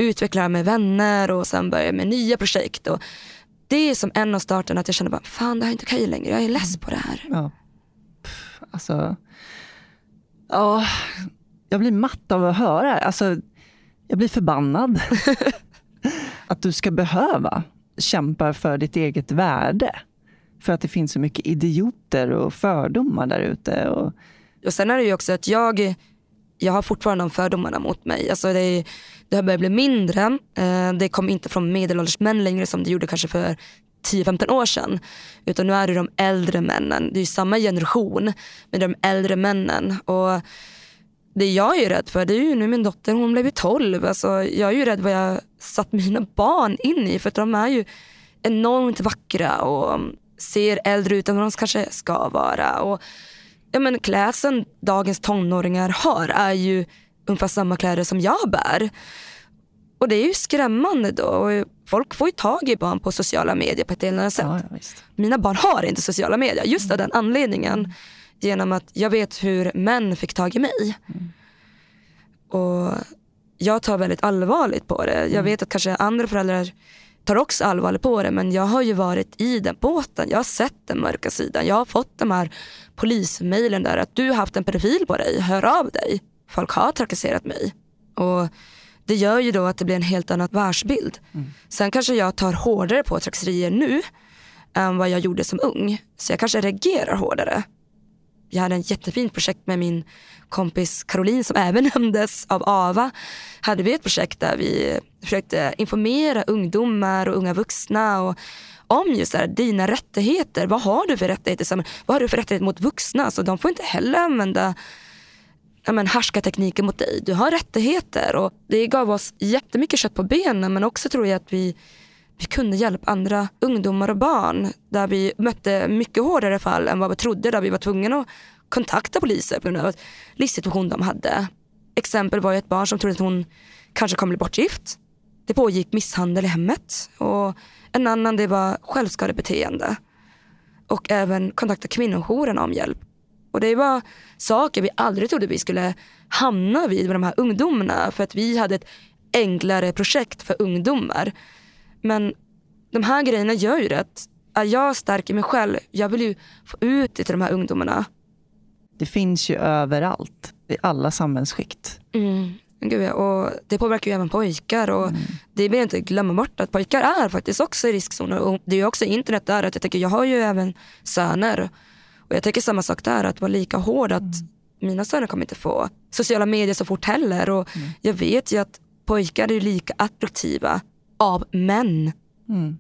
utveckla med vänner och sen började med nya projekt. Och det är som en av starten att jag kände bara fan det här är inte okej längre, jag är less på det här. Ja. Alltså Ja, jag blir matt av att höra. Alltså, jag blir förbannad. <laughs> att du ska behöva kämpa för ditt eget värde. För att det finns så mycket idioter och fördomar där ute. Och... och sen är det ju också att jag, jag har fortfarande de fördomarna mot mig. Alltså det, det har börjat bli mindre. Eh, det kommer inte från medelålders män längre som det gjorde kanske för 10-15 år sedan. Utan nu är det de äldre männen. Det är samma generation men de äldre männen. Och det jag är rädd för det är ju nu min dotter hon blev 12. Alltså, jag är ju rädd vad jag satt mina barn in i för att de är ju enormt vackra och ser äldre ut än vad de kanske ska vara. Och, ja, men klädseln dagens tonåringar har är ju ungefär samma kläder som jag bär. Och det är ju skrämmande då. Och folk får ju tag i barn på sociala medier på ett eller annat sätt. Ja, ja, Mina barn har inte sociala medier just av den anledningen. Mm. Genom att jag vet hur män fick tag i mig. Mm. Och jag tar väldigt allvarligt på det. Jag mm. vet att kanske andra föräldrar tar också allvarligt på det men jag har ju varit i den båten. Jag har sett den mörka sidan. Jag har fått de här polismailen där att du har haft en pedofil på dig, hör av dig. Folk har trakasserat mig. Och det gör ju då att det blir en helt annan världsbild. Mm. Sen kanske jag tar hårdare på trakasserier nu än vad jag gjorde som ung. Så jag kanske reagerar hårdare. Jag hade ett jättefint projekt med min kompis Caroline som även <laughs> nämndes av Ava. Hade vi ett projekt där vi försökte informera ungdomar och unga vuxna och om just här, dina rättigheter. Vad har du för rättigheter? Vad har du för rättigheter mot vuxna? Så de får inte heller använda ja, men härskartekniker mot dig. Du har rättigheter. Och det gav oss jättemycket kött på benen men också tror jag att vi, vi kunde hjälpa andra ungdomar och barn där vi mötte mycket hårdare fall än vad vi trodde. Där vi var tvungna att kontakta poliser på grund av livssituation de hade. Exempel var ju ett barn som trodde att hon kanske kommer bli bortgift. Det pågick misshandel i hemmet. Och en annan det var självskadebeteende. Och även kontakta kvinnojouren om hjälp. Och det var saker vi aldrig trodde vi skulle hamna vid med de här ungdomarna. För att vi hade ett enklare projekt för ungdomar. Men de här grejerna gör ju att jag stark i mig själv, jag vill ju få ut det till de här ungdomarna. Det finns ju överallt, i alla samhällsskikt. Mm. Gud, och det påverkar ju även pojkar. Och mm. Det jag inte glömma bort att pojkar är faktiskt också i riskzoner. Och det är ju också internet där. Att jag, tänker, jag har ju även söner och jag tycker samma sak där, att vara lika hård. Att mina söner kommer inte få sociala medier så fort heller. Och mm. Jag vet ju att pojkar är lika attraktiva av män. Mm.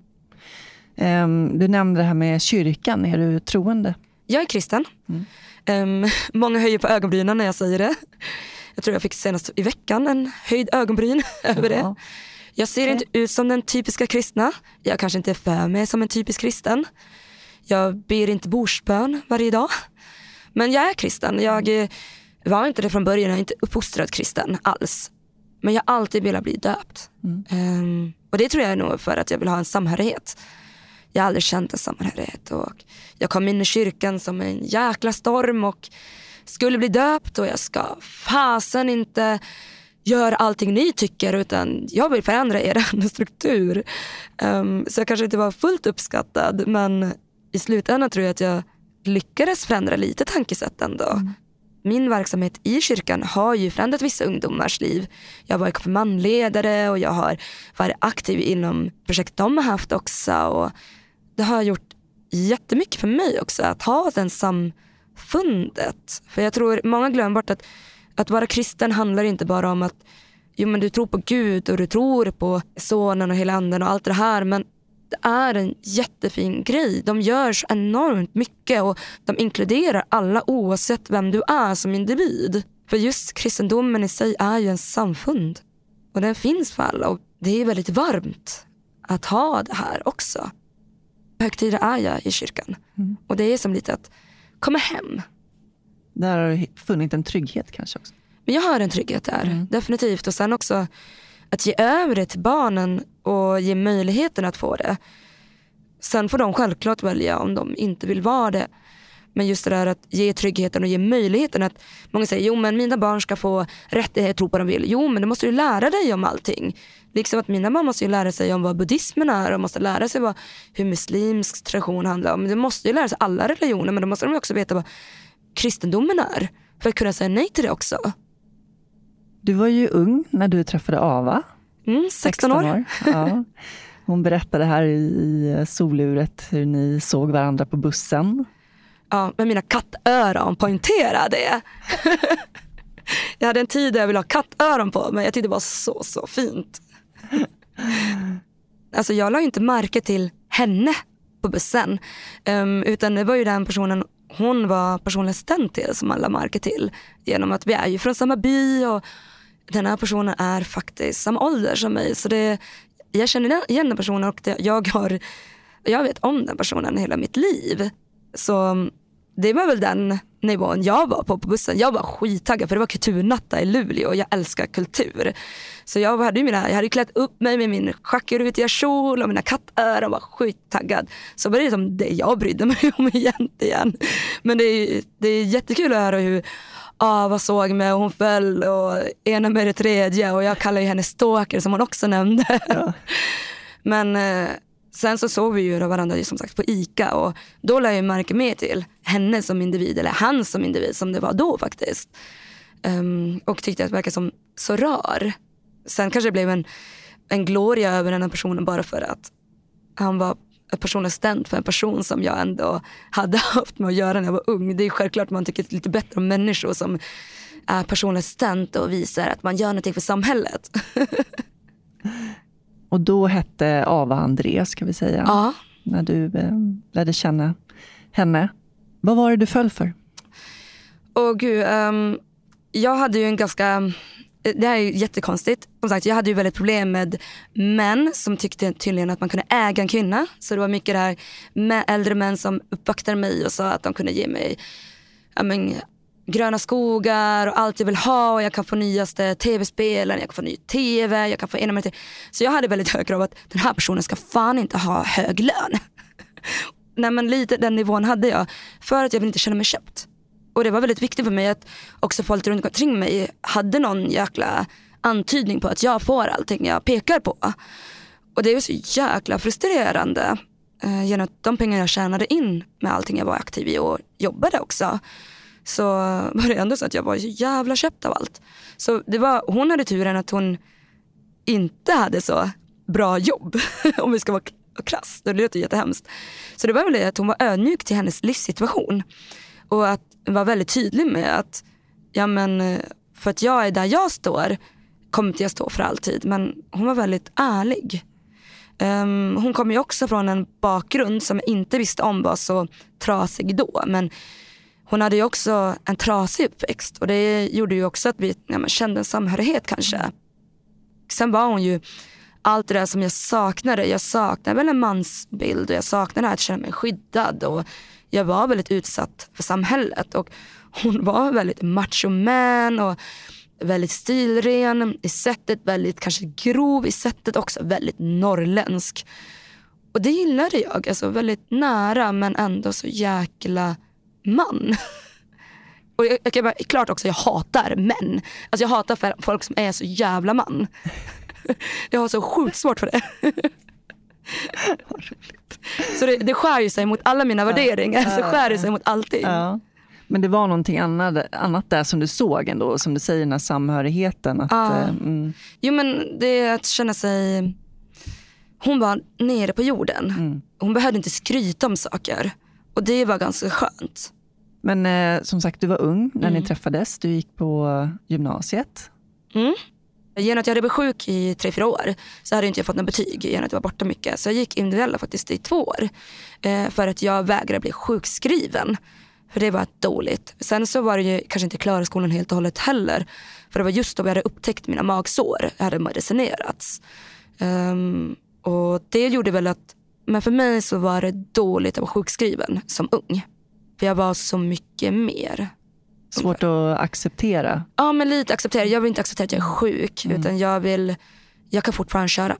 Um, du nämnde det här med kyrkan. Är du troende? Jag är kristen. Mm. Um, många höjer på ögonbrynen när jag säger det. Jag tror jag fick senast i veckan en höjd ögonbryn <laughs> över det. Jag ser okay. inte ut som den typiska kristna. Jag kanske inte är för mig som en typisk kristen. Jag ber inte bordsbön varje dag. Men jag är kristen. Jag var inte det från början. Jag är inte uppfostrad kristen alls. Men jag har alltid velat bli döpt. Mm. Um, och det tror jag är nog för att jag vill ha en samhörighet. Jag har aldrig känt en samhörighet. Och jag kom in i kyrkan som en jäkla storm och skulle bli döpt och jag ska fasen inte göra allting ni tycker utan jag vill förändra er <laughs> struktur. Um, så jag kanske inte var fullt uppskattad men i slutändan tror jag att jag lyckades förändra lite tankesätt ändå. Mm. Min verksamhet i kyrkan har ju förändrat vissa ungdomars liv. Jag har varit konfirmandledare och jag har varit aktiv inom projekt de har haft också. Och det har gjort jättemycket för mig också att ha den samfundet. För jag tror många glömmer bort att, att vara kristen handlar inte bara om att jo, men du tror på Gud och du tror på sonen och hela anden och allt det här. Men det är en jättefin grej. De gör så enormt mycket och de inkluderar alla oavsett vem du är som individ. För just kristendomen i sig är ju en samfund. Och den finns för alla och det är väldigt varmt att ha det här också. Högtider är jag i kyrkan. Mm. Och det är som lite att komma hem. Där har du funnit en trygghet kanske också? Men jag har en trygghet där, mm. definitivt. Och sen också att ge över det till barnen och ge möjligheten att få det. Sen får de självklart välja om de inte vill vara det. Men just det där att ge tryggheten och ge möjligheten att många säger jo men mina barn ska få rättighet att tro på vad de vill. Jo men du måste ju lära dig om allting. Liksom att mina barn måste ju lära sig om vad buddhismen är och måste lära sig vad, hur muslimsk tradition handlar om. De måste ju lära sig alla religioner men då måste de också veta vad kristendomen är. För att kunna säga nej till det också. Du var ju ung när du träffade Ava. Mm, 16, 16 år. år. Ja. <laughs> Hon berättade här i soluret hur ni såg varandra på bussen. Ja, med mina kattöron, poängtera det. <laughs> <laughs> jag hade en tid där jag ville ha kattöron på mig. Jag tyckte det var så, så fint. <laughs> alltså jag la ju inte märke till henne på bussen. Um, utan det var ju den personen hon var personlig assistent till som alla märke till. Genom att vi är ju från samma by och den här personen är faktiskt samma ålder som mig. Så det, jag känner igen den personen och det, jag, har, jag vet om den personen hela mitt liv. Så det var väl den nivån jag var på på bussen. Jag var skittaggad för det var kulturnatta i Luleå och jag älskar kultur. Så jag hade, mina, jag hade klätt upp mig med min schackerutiga kjol och mina kattöron och var skittaggad. Så var det liksom det jag brydde mig <laughs> om egentligen. Men det är, det är jättekul att höra hur Ava såg mig och hon föll och ena med det tredje och jag kallar ju henne stalker som hon också nämnde. Ja. <laughs> Men eh, sen så såg vi ju varandra som sagt på ICA och då lade jag märke mer till henne som individ, eller han som individ som det var då faktiskt. Um, och tyckte att det verkade som så rar. Sen kanske det blev en, en gloria över den här personen bara för att han var personlig assistent för en person som jag ändå hade <laughs> haft med att göra när jag var ung. Det är självklart man tycker lite bättre om människor som är personlig assistent och visar att man gör någonting för samhället. <laughs> och då hette Ava Andreas ska vi säga. Ja. När du eh, lärde känna henne. Vad var det du föll för? Åh gud, um, jag hade ju en ganska det här är jättekonstigt. Som sagt, jag hade ju väldigt problem med män som tyckte tydligen att man kunde äga en kvinna. Så det var mycket med äldre män som uppvaktade mig och sa att de kunde ge mig ja, men, gröna skogar och allt jag vill ha. Och jag kan få nyaste tv-spelen, jag kan få ny tv, jag kan få ena med Så jag hade väldigt hög krav att den här personen ska fan inte ha hög lön. <laughs> Nej men lite den nivån hade jag. För att jag vill inte känna mig köpt. Och det var väldigt viktigt för mig att också folk runt omkring mig hade någon jäkla antydning på att jag får allting jag pekar på. Och det är så jäkla frustrerande. Eh, genom att de pengar jag tjänade in med allting jag var aktiv i och jobbade också. Så var det ändå så att jag var så jävla köpt av allt. Så det var, hon hade turen att hon inte hade så bra jobb. <laughs> om vi ska vara krass. Det låter jättehemskt. Så det var väl det att hon var ödmjuk till hennes livssituation. Och att var väldigt tydlig med att ja men eh, för att jag är där jag står kommer inte jag stå för alltid. Men hon var väldigt ärlig. Um, hon kommer ju också från en bakgrund som jag inte visste om var så trasig då. Men hon hade ju också en trasig uppväxt och det gjorde ju också att vi ja, kände en samhörighet kanske. Sen var hon ju allt det där som jag saknade. Jag saknade väl en mansbild och jag saknade att känna mig skyddad. Och jag var väldigt utsatt för samhället och hon <laughs> var väldigt macho man och väldigt stilren i sättet, väldigt kanske grov i sättet också, väldigt norrländsk. Och det gillade jag, alltså väldigt nära men ändå så jäkla man. Och jag, jag kan bara, klart också jag hatar män. Alltså jag hatar folk som är så jävla man. <laughs> Jag har så sjukt svårt för det. Så det, det skär ju sig mot alla mina värderingar. Så skär det sig mot allting. Ja. Men det var någonting annat, annat där som du såg ändå, som du säger, den här samhörigheten. Att, ja. Eh, mm. Jo men det är att känna sig... Hon var nere på jorden. Mm. Hon behövde inte skryta om saker. Och det var ganska skönt. Men eh, som sagt, du var ung när mm. ni träffades. Du gick på gymnasiet. Mm. Genom att jag hade varit sjuk i tre, fyra år så hade jag inte fått något betyg genom att jag var borta mycket. Så jag gick individuella faktiskt i två år. Eh, för att jag vägrade bli sjukskriven. För det var dåligt. Sen så var det ju kanske inte klara skolan helt och hållet heller. För det var just då vi hade upptäckt mina magsår. Jag hade medicinerats. Um, och det gjorde väl att, men för mig så var det dåligt att vara sjukskriven som ung. För jag var så mycket mer. Svårt att acceptera? Ja men lite acceptera. Jag vill inte acceptera att jag är sjuk. Mm. Utan jag vill, jag kan fortfarande köra.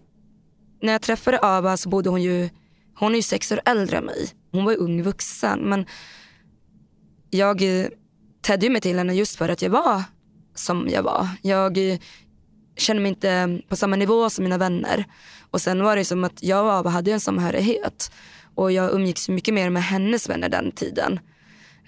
När jag träffade Ava så bodde hon ju, hon är ju sex år äldre än mig. Hon var ju ung vuxen. Men jag eh, tedde mig till henne just för att jag var som jag var. Jag eh, kände mig inte på samma nivå som mina vänner. Och sen var det som att jag och Ava hade en samhörighet. Och jag umgicks mycket mer med hennes vänner den tiden.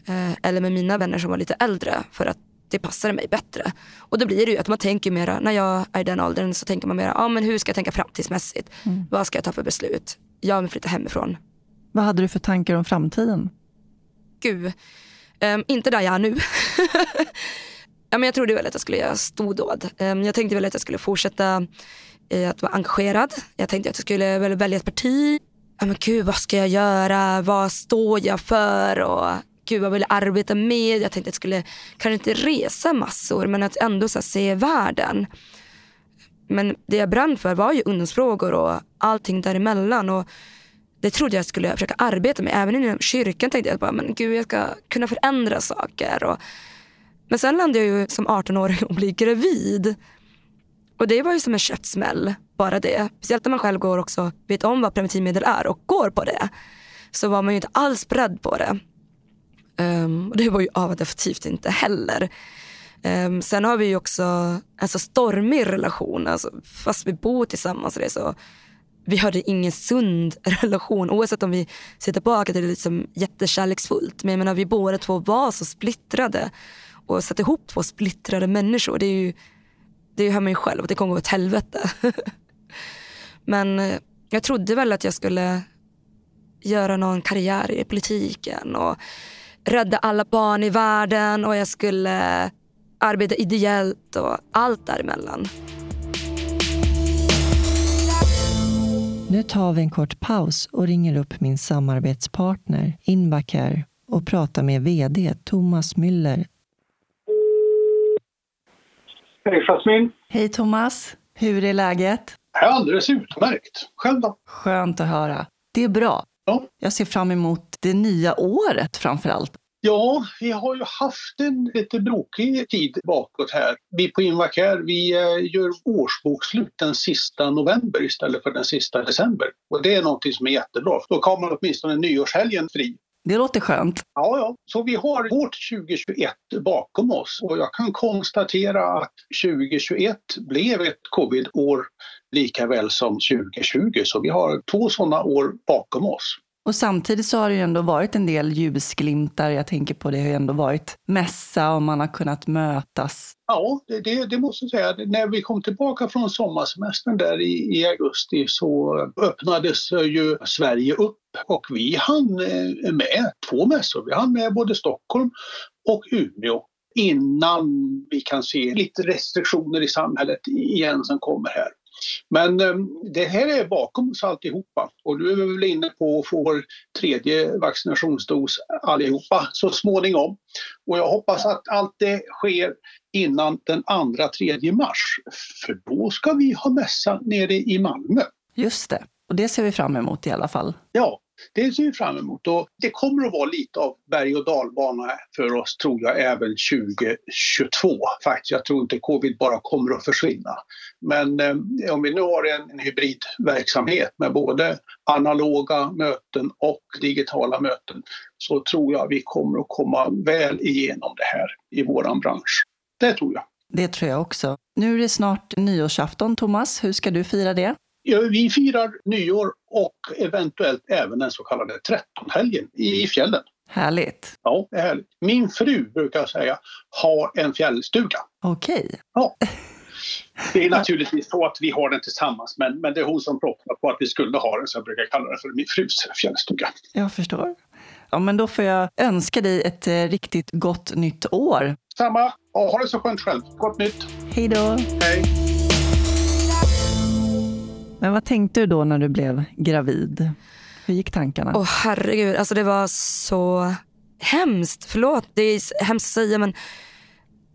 Eh, eller med mina vänner som var lite äldre för att det passade mig bättre. Och då blir det ju att man tänker mera, när jag är i den åldern så tänker man mera, ja men hur ska jag tänka framtidsmässigt? Mm. Vad ska jag ta för beslut? Jag vill flytta hemifrån. Vad hade du för tankar om framtiden? Gud, Um, inte där jag är nu. <laughs> ja, men jag trodde väl att jag skulle göra stordåd. Ehm, jag tänkte väl att jag skulle fortsätta eh, att vara engagerad. Jag tänkte att jag skulle väl välja ett parti. Ja, men gud, vad ska jag göra? Vad står jag för? Och gud, vad vill jag arbeta med? Jag tänkte att jag skulle kanske inte resa massor men att ändå så här, se världen. Men det jag brann för var ju ungdomsfrågor och allting däremellan. Och det trodde jag skulle försöka arbeta med. Även inom kyrkan tänkte jag bara, men gud jag ska kunna förändra saker. Och, men sen landade jag ju som 18-åring och blev gravid. Och det var ju som en köttsmäll. bara det. Speciellt när man själv går också, vet om vad preventivmedel är och går på det. Så var man ju inte alls beredd på det. Um, och det var ju Ava definitivt inte heller. Um, sen har vi ju också en så stormig relation, alltså, fast vi bor tillsammans. Det, så vi hade ingen sund <laughs> relation oavsett om vi ser tillbaka till det liksom jättekärleksfullt. Men jag menar vi båda två var så splittrade och satt ihop två splittrade människor. Det är ju, det hör man ju själv att det kommer gå åt helvete. <laughs> Men eh, jag trodde väl att jag skulle göra någon karriär i politiken och rädda alla barn i världen och jag skulle arbeta ideellt och allt däremellan. Nu tar vi en kort paus och ringer upp min samarbetspartner Invacare och pratar med VD Thomas Müller. Hej Jasmin! Hej Thomas! Hur är läget? Alldeles utmärkt. Själv då? Skönt att höra. Det är bra. Ja. Jag ser fram emot det nya året framför allt. Ja, vi har ju haft en lite brokig tid bakåt här. Vi på Invacare vi eh, gör årsbokslut den sista november istället för den sista december. Och det är någonting som är jättebra. Då kan man åtminstone nyårshelgen fri. Det låter skönt. Ja, ja. Så vi har vårt 2021 bakom oss och jag kan konstatera att 2021 blev ett covid-år lika väl som 2020. Så vi har två sådana år bakom oss. Och samtidigt så har det ju ändå varit en del ljusglimtar. Jag tänker på det har ju ändå varit mässa och man har kunnat mötas. Ja, det, det, det måste jag säga. När vi kom tillbaka från sommarsemestern där i, i augusti så öppnades ju Sverige upp och vi hann eh, med två mässor. Vi hann med både Stockholm och Umeå. innan vi kan se lite restriktioner i samhället igen som kommer här. Men eh, det här är bakom oss alltihopa och nu är vi väl inne på att få vår tredje vaccinationsdos allihopa så småningom. Och jag hoppas att allt det sker innan den andra tredje mars. För då ska vi ha mässa nere i Malmö. Just det, och det ser vi fram emot i alla fall. Ja, det ser vi fram emot och det kommer att vara lite av berg och dalbana för oss tror jag även 2022 faktiskt. Jag tror inte covid bara kommer att försvinna. Men eh, om vi nu har en, en hybridverksamhet med både analoga möten och digitala möten så tror jag vi kommer att komma väl igenom det här i våran bransch. Det tror jag. Det tror jag också. Nu är det snart nyårsafton, Thomas. Hur ska du fira det? Ja, vi firar nyår och eventuellt även den så kallade trettonhelgen i fjällen. Härligt. Ja, det är härligt. Min fru brukar säga har en fjällstuga. Okej. Okay. Ja. <laughs> Det är naturligtvis så att vi har den tillsammans men, men det är hon som propsar på att vi skulle ha den så jag brukar kalla den för min frus fjällstuga. Jag förstår. Ja, men då får jag önska dig ett eh, riktigt gott nytt år. Samma. Ja, ha det så skönt själv. Gott nytt. Hej då. Hej. Men vad tänkte du då när du blev gravid? Hur gick tankarna? Åh oh, herregud, alltså det var så hemskt. Förlåt, det är hemskt att säga men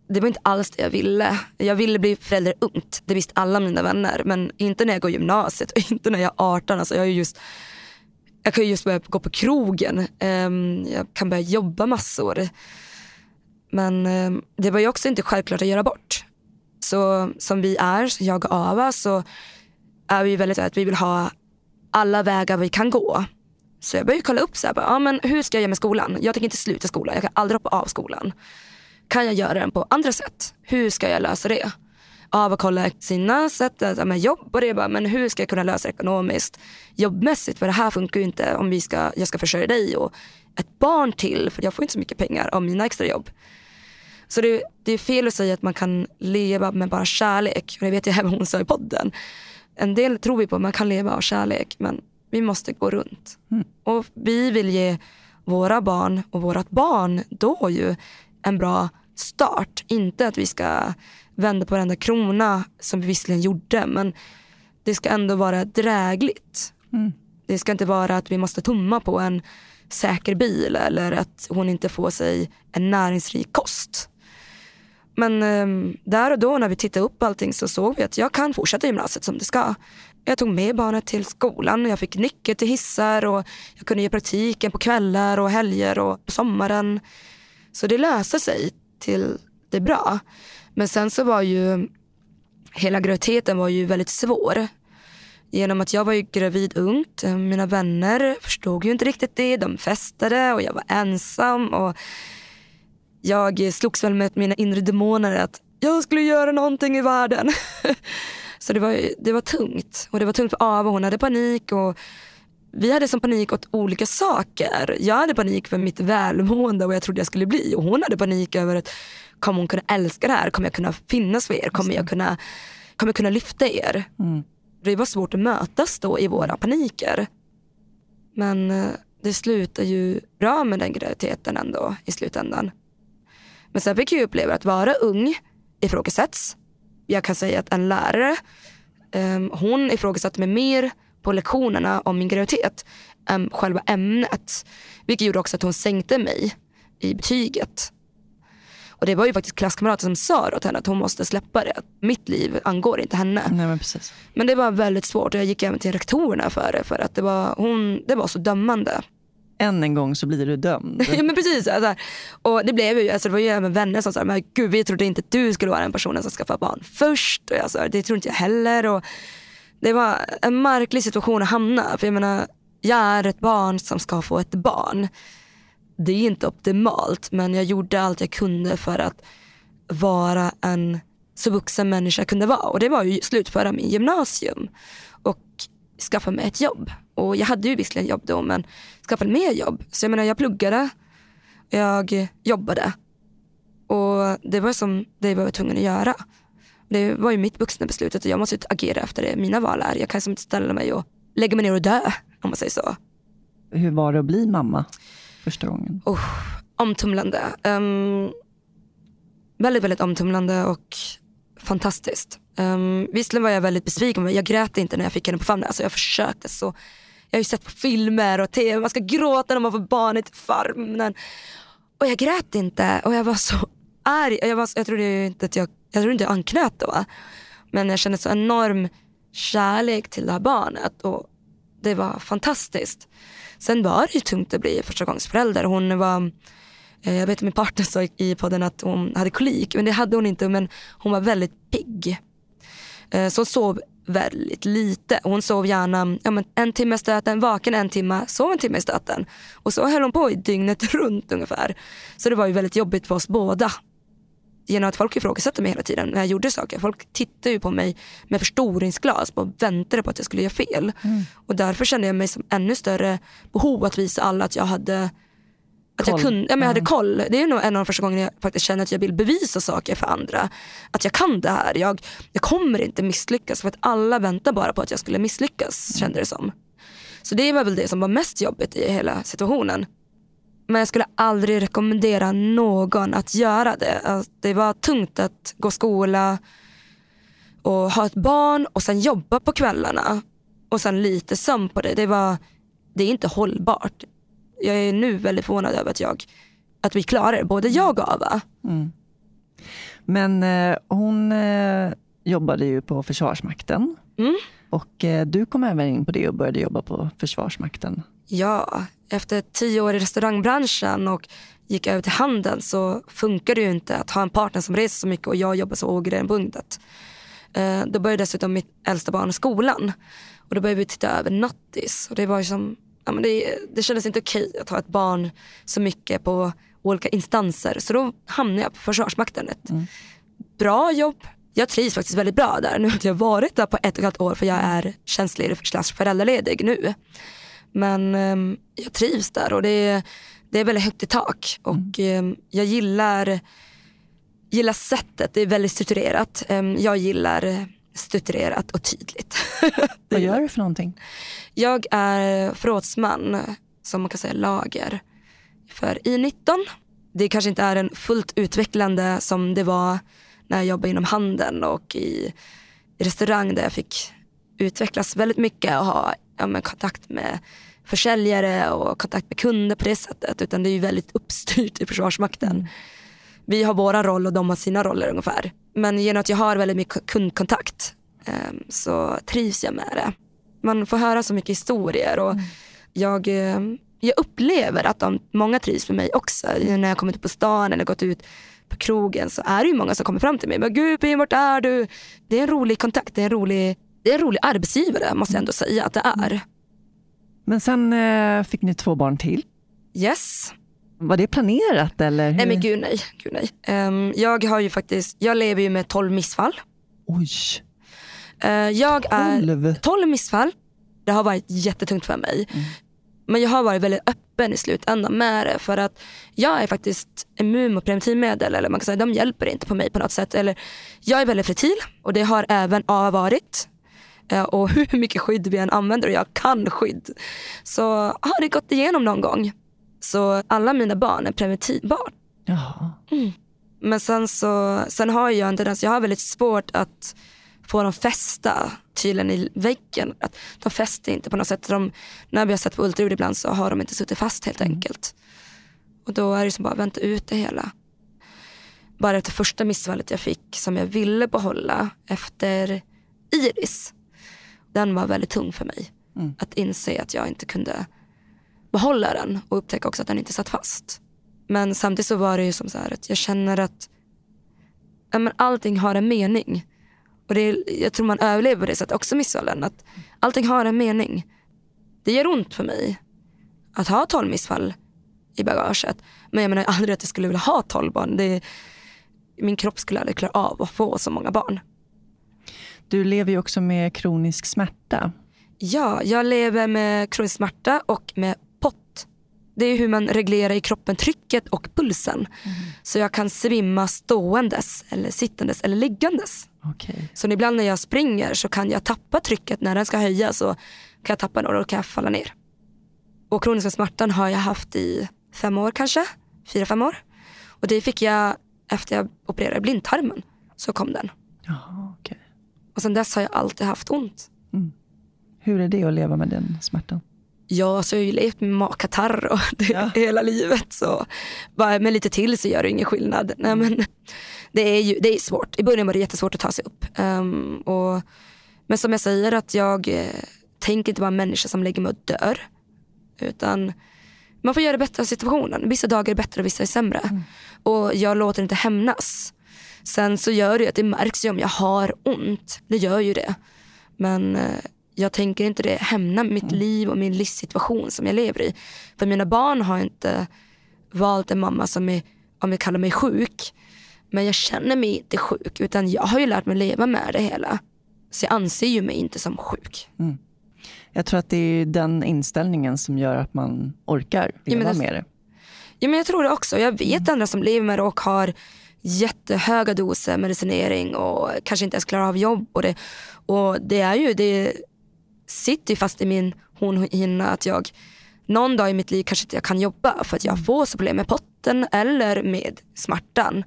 det var inte alls det jag ville. Jag ville bli förälder ungt. Det visste alla mina vänner. Men inte när jag går gymnasiet och <laughs> inte när jag är 18. Alltså jag, är just, jag kan ju just börja gå på krogen. Ehm, jag kan börja jobba massor. Men ehm, det var ju också inte självklart att göra bort. Så som vi är, jag och Ava, så är vi väldigt att vi vill ha alla vägar vi kan gå. Så jag började kolla upp så här, bara, ja, men hur ska jag göra med skolan? Jag tänker inte sluta skolan, jag kan aldrig hoppa av skolan. Kan jag göra den på andra sätt? Hur ska jag lösa det? Av att kolla sina sätt att med jobb och det bara, men hur ska jag kunna lösa det ekonomiskt? Jobbmässigt, för det här funkar ju inte om vi ska, jag ska försörja dig och ett barn till, för jag får inte så mycket pengar av mina extra jobb. Så det, det är fel att säga att man kan leva med bara kärlek. Och det vet jag även hon sa i podden en del tror vi på, man kan leva av kärlek men vi måste gå runt. Mm. Och vi vill ge våra barn och vårat barn då ju en bra start. Inte att vi ska vända på varenda krona som vi visserligen gjorde men det ska ändå vara drägligt. Mm. Det ska inte vara att vi måste tumma på en säker bil eller att hon inte får sig en näringsrik kost. Men eh, där och då när vi tittade upp allting så såg vi att jag kan fortsätta gymnasiet som det ska. Jag tog med barnet till skolan, jag fick nyckel till hissar och jag kunde ge praktiken på kvällar och helger och på sommaren. Så det löste sig till det bra. Men sen så var ju hela graviditeten var ju väldigt svår. Genom att jag var ju gravid ungt. Eh, mina vänner förstod ju inte riktigt det. De festade och jag var ensam. Och jag slogs väl med mina inre demoner att jag skulle göra någonting i världen. <laughs> så det var, det var tungt. Och det var tungt för Ava, hon hade panik. Och vi hade som panik åt olika saker. Jag hade panik för mitt välmående och vad jag trodde jag skulle bli. Och hon hade panik över att kommer hon kunna älska det här? Kommer jag kunna finnas för er? Kommer jag kunna, kommer jag kunna lyfta er? Mm. Det var svårt att mötas då i våra paniker. Men eh, det slutar ju bra med den graviditeten ändå i slutändan. Men sen fick jag uppleva att vara ung ifrågasätts. Jag kan säga att en lärare, um, hon ifrågasatte mig mer på lektionerna om min graviditet än själva ämnet. Vilket gjorde också att hon sänkte mig i betyget. Och det var ju faktiskt klasskamrater som sa åt henne att hon måste släppa det. Mitt liv angår inte henne. Nej, men, precis. men det var väldigt svårt och jag gick även till rektorerna för det. För att det var, hon, det var så dömande än en gång så blir du dömd. <laughs> ja men precis. Alltså, och det blev ju, alltså, det var ju även vänner som sa, men gud vi trodde inte att du skulle vara den personen som skaffar barn först. Och jag sa, det tror inte jag heller. Och det var en märklig situation att hamna. För jag menar, jag är ett barn som ska få ett barn. Det är inte optimalt men jag gjorde allt jag kunde för att vara en så vuxen människa jag kunde vara. Och det var ju slutföra min gymnasium och skaffa mig ett jobb. Och jag hade ju visserligen jobb då men skaffade mer jobb. Så jag menar jag pluggade, jag jobbade. Och det var som det jag var tvungen att göra. Det var ju mitt vuxna beslut att jag måste agera efter det mina val är. Jag kan som inte ställa mig och lägga mig ner och dö om man säger så. Hur var det att bli mamma första gången? Oh, omtumlande. Um, väldigt, väldigt omtumlande och fantastiskt. Um, visserligen var jag väldigt besviken men jag grät inte när jag fick henne på famnen. Alltså jag försökte så. Jag har ju sett på filmer och tv, man ska gråta när man får barnet i typ famnen. Och jag grät inte och jag var så arg. Jag, var, jag trodde inte att jag, jag trodde inte jag anknöt då. Men jag kände så enorm kärlek till det här barnet och det var fantastiskt. Sen var det ju tungt att bli förstagångsförälder. Hon var, eh, jag vet att min partner sa i podden att hon hade kolik, men det hade hon inte. Men hon var väldigt pigg. Eh, så hon sov väldigt lite. Hon sov gärna ja, men en timme i stöten, vaken en timme, sov en timme i stöten. Och så höll hon på i dygnet <laughs> runt ungefär. Så det var ju väldigt jobbigt för oss båda genom att folk ifrågasatte mig hela tiden när jag gjorde saker. Folk tittade ju på mig med förstoringsglas och väntade på att jag skulle göra fel. Mm. Och därför kände jag mig som ännu större behov att visa alla att jag hade att jag, kunde, ja, men jag hade koll. Det är nog en av de första gångerna jag faktiskt känner att jag vill bevisa saker för andra. Att jag kan det här. Jag, jag kommer inte misslyckas för att alla väntar bara på att jag skulle misslyckas mm. kände det som. Så det var väl det som var mest jobbigt i hela situationen. Men jag skulle aldrig rekommendera någon att göra det. Alltså, det var tungt att gå skola och ha ett barn och sen jobba på kvällarna. Och sen lite sömn på det. Det, var, det är inte hållbart. Jag är nu väldigt förvånad över att, jag, att vi klarar det, både jag och Ava. Mm. Men eh, hon eh, jobbade ju på Försvarsmakten. Mm. Och eh, du kom även in på det och började jobba på Försvarsmakten. Ja, efter tio år i restaurangbranschen och gick över till handeln så funkar det ju inte att ha en partner som reser så mycket och jag jobbar så oregelbundet. Eh, då började dessutom mitt äldsta barn i skolan och då började vi titta över nattis och det var ju som, ja, men det, det kändes inte okej att ha ett barn så mycket på olika instanser så då hamnade jag på Försvarsmakten. Ett mm. bra jobb, jag trivs faktiskt väldigt bra där. Nu har jag varit där på ett och ett halvt år för jag är tjänstledig slash föräldraledig nu. Men um, jag trivs där och det är, det är väldigt högt i tak. Och um, jag gillar, gillar sättet, det är väldigt strukturerat. Um, jag gillar strukturerat och tydligt. <laughs> Vad gör du för någonting? Jag är förrådsman, som man kan säga lager, för I19. Det kanske inte är en fullt utvecklande som det var när jag jobbade inom handeln och i, restaurang där jag fick utvecklas väldigt mycket och ha ja, men, kontakt med försäljare och kontakt med kunder på det sättet. Utan det är ju väldigt uppstyrt i Försvarsmakten. Mm. Vi har våra roll och de har sina roller ungefär. Men genom att jag har väldigt mycket kundkontakt eh, så trivs jag med det. Man får höra så mycket historier och mm. jag, eh, jag upplever att de, många trivs med mig också. När jag kommit ut på stan eller gått ut på krogen så är det ju många som kommer fram till mig. Men gud Pim, vart är du? Det är en rolig kontakt, det är en rolig, det är en rolig arbetsgivare måste jag ändå säga att det är. Men sen eh, fick ni två barn till. Yes. Var det planerat eller? Hur? Nej men gud nej. Gud, nej. Um, jag har ju faktiskt, jag lever ju med 12 missfall. Oj. Uh, jag 12? är 12 missfall. Det har varit jättetungt för mig. Mm. Men jag har varit väldigt öppen i slutändan med det för att jag är faktiskt immun mot preventivmedel eller man kan säga de hjälper inte på mig på något sätt. Eller, jag är väldigt fertil och det har även A varit. Eh, och <laughs> hur mycket skydd vi än använder och jag kan skydd så har det gått igenom någon gång. Så alla mina barn är preventivbarn. Mm. Men sen så sen har jag en tendens, jag har väldigt svårt att få dem fästa tydligen i väggen. Att de fäster inte på något sätt. De, när vi har sett på ultraljud ibland så har de inte suttit fast helt mm. enkelt. Och då är det som bara vänta ut det hela. Bara efter första missfallet jag fick som jag ville behålla efter Iris. Den var väldigt tung för mig. Mm. Att inse att jag inte kunde behålla den och upptäcka också att den inte satt fast. Men samtidigt så var det ju som så här att jag känner att ja, men allting har en mening. Och det är, jag tror man överlever på det sättet också missfallen. Att allting har en mening. Det gör ont för mig att ha tolv missfall i bagaget. Men jag menar aldrig att jag skulle vilja ha tolv barn. Det, min kropp skulle aldrig klara av att få så många barn. Du lever ju också med kronisk smärta. Ja, jag lever med kronisk smärta och med. Det är hur man reglerar i kroppen trycket och pulsen. Mm. Så jag kan svimma ståendes, eller sittandes eller liggandes. Okay. Så ibland när jag springer så kan jag tappa trycket när den ska höjas så kan jag tappa den och då kan jag falla ner. Och kroniska smärtan har jag haft i fem år kanske, fyra, fem år. Och det fick jag efter jag opererade blindtarmen så kom den. Jaha, okej. Och sen dess har jag alltid haft ont. Hur är det att leva med den smärtan? Ja, så jag har ju levt med magkatarr <laughs> och det Ja. hela livet. Så bara med lite till så gör det ingen skillnad. Nej, men det, är ju, det är svårt. I början var det jättesvårt att ta sig upp. Ehm, och, men som jag säger, att jag eh, tänker inte vara en människa som lägger mig och dör. Utan man får göra det bättre av situationen. Vissa dagar är bättre och vissa är sämre. Och jag låter inte hämnas. Sen så gör det ju att det märks ju om jag har ont. Det gör ju det. Men eh, jag tänker inte det hämna mitt liv och min livssituation som jag lever i. För mina barn har inte valt en mamma som är, om jag kallar mig sjuk. Men jag känner mig inte sjuk utan jag har ju lärt mig leva med det hela. Så jag anser ju mig inte som sjuk. Jag tror att det är den inställningen som gör att man orkar leva det- med det. Ja, men jag tror det också. Jag vet andra som lever med det och har jättehöga doser medicinering och kanske inte ens klarar av jobb. Och det, och det är ju, det sitter ju fast i min hornhinna att jag någon dag i mitt liv kanske inte jag kan jobba för att jag får så problem med potten eller med smärtan.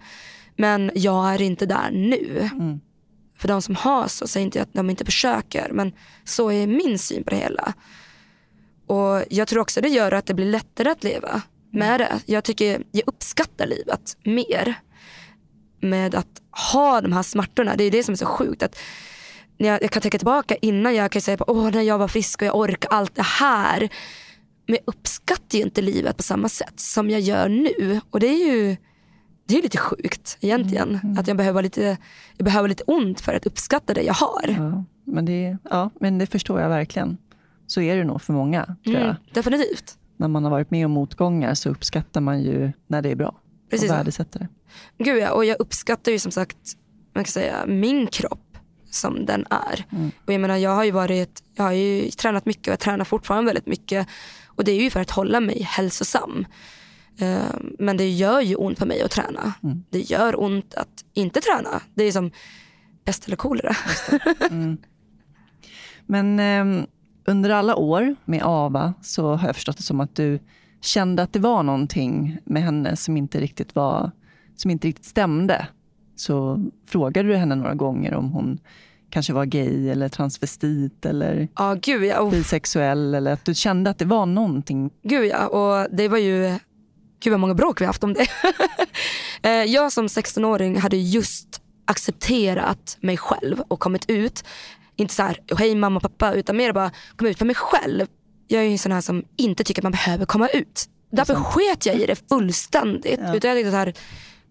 Men jag är inte där nu. För de som har så säger inte jag att de inte försöker men så är min syn på det hela. Och jag tror också det gör att det blir lättare att leva med det. Jag tycker jag uppskattar livet mer med att ha de här smärtorna. Det är det som är så sjukt. Att när jag, jag kan tänka tillbaka innan jag kan säga på, åh när jag var frisk och jag orkar allt det här. Men jag uppskattar ju inte livet på samma sätt som jag gör nu. Och det är ju det är lite sjukt egentligen. Att jag behöver, lite, jag behöver lite ont för att uppskatta det jag har. Ja, men, det, ja, men det förstår jag verkligen. Så är det nog för många, tror jag. Mm, definitivt. När man har varit med om motgångar så uppskattar man ju när det är bra. Precis. Och värdesätter det. Gud ja, och jag uppskattar ju som sagt man kan säga, min kropp som den är. Och jag menar jag har ju varit, jag har ju tränat mycket och jag tränar fortfarande väldigt mycket. Och det är ju för att hålla mig hälsosam. Eh, Men det gör ju ont för mig att träna. Det gör ont att inte träna. Det är som pest eller kolera. Men eh, under alla år med Ava så har jag förstått det som att du kände att det var någonting med henne som inte riktigt var som inte riktigt stämde. Så frågade du henne några gånger om hon kanske var gay eller transvestit eller Ja gud ja. Bisexuell eller att du kände att det var någonting. Gud ja, och det var ju, gud vad många bråk vi haft om det. <laughs> Eh, jag som 16-åring hade just accepterat mig själv och kommit ut. Inte så här, hej mamma och pappa, utan mer bara kommit ut för mig själv. Jag är ju en sån här som inte tycker att man behöver komma ut. Därför sket jag i det fullständigt. Ja. Utan jag, tänkte så här,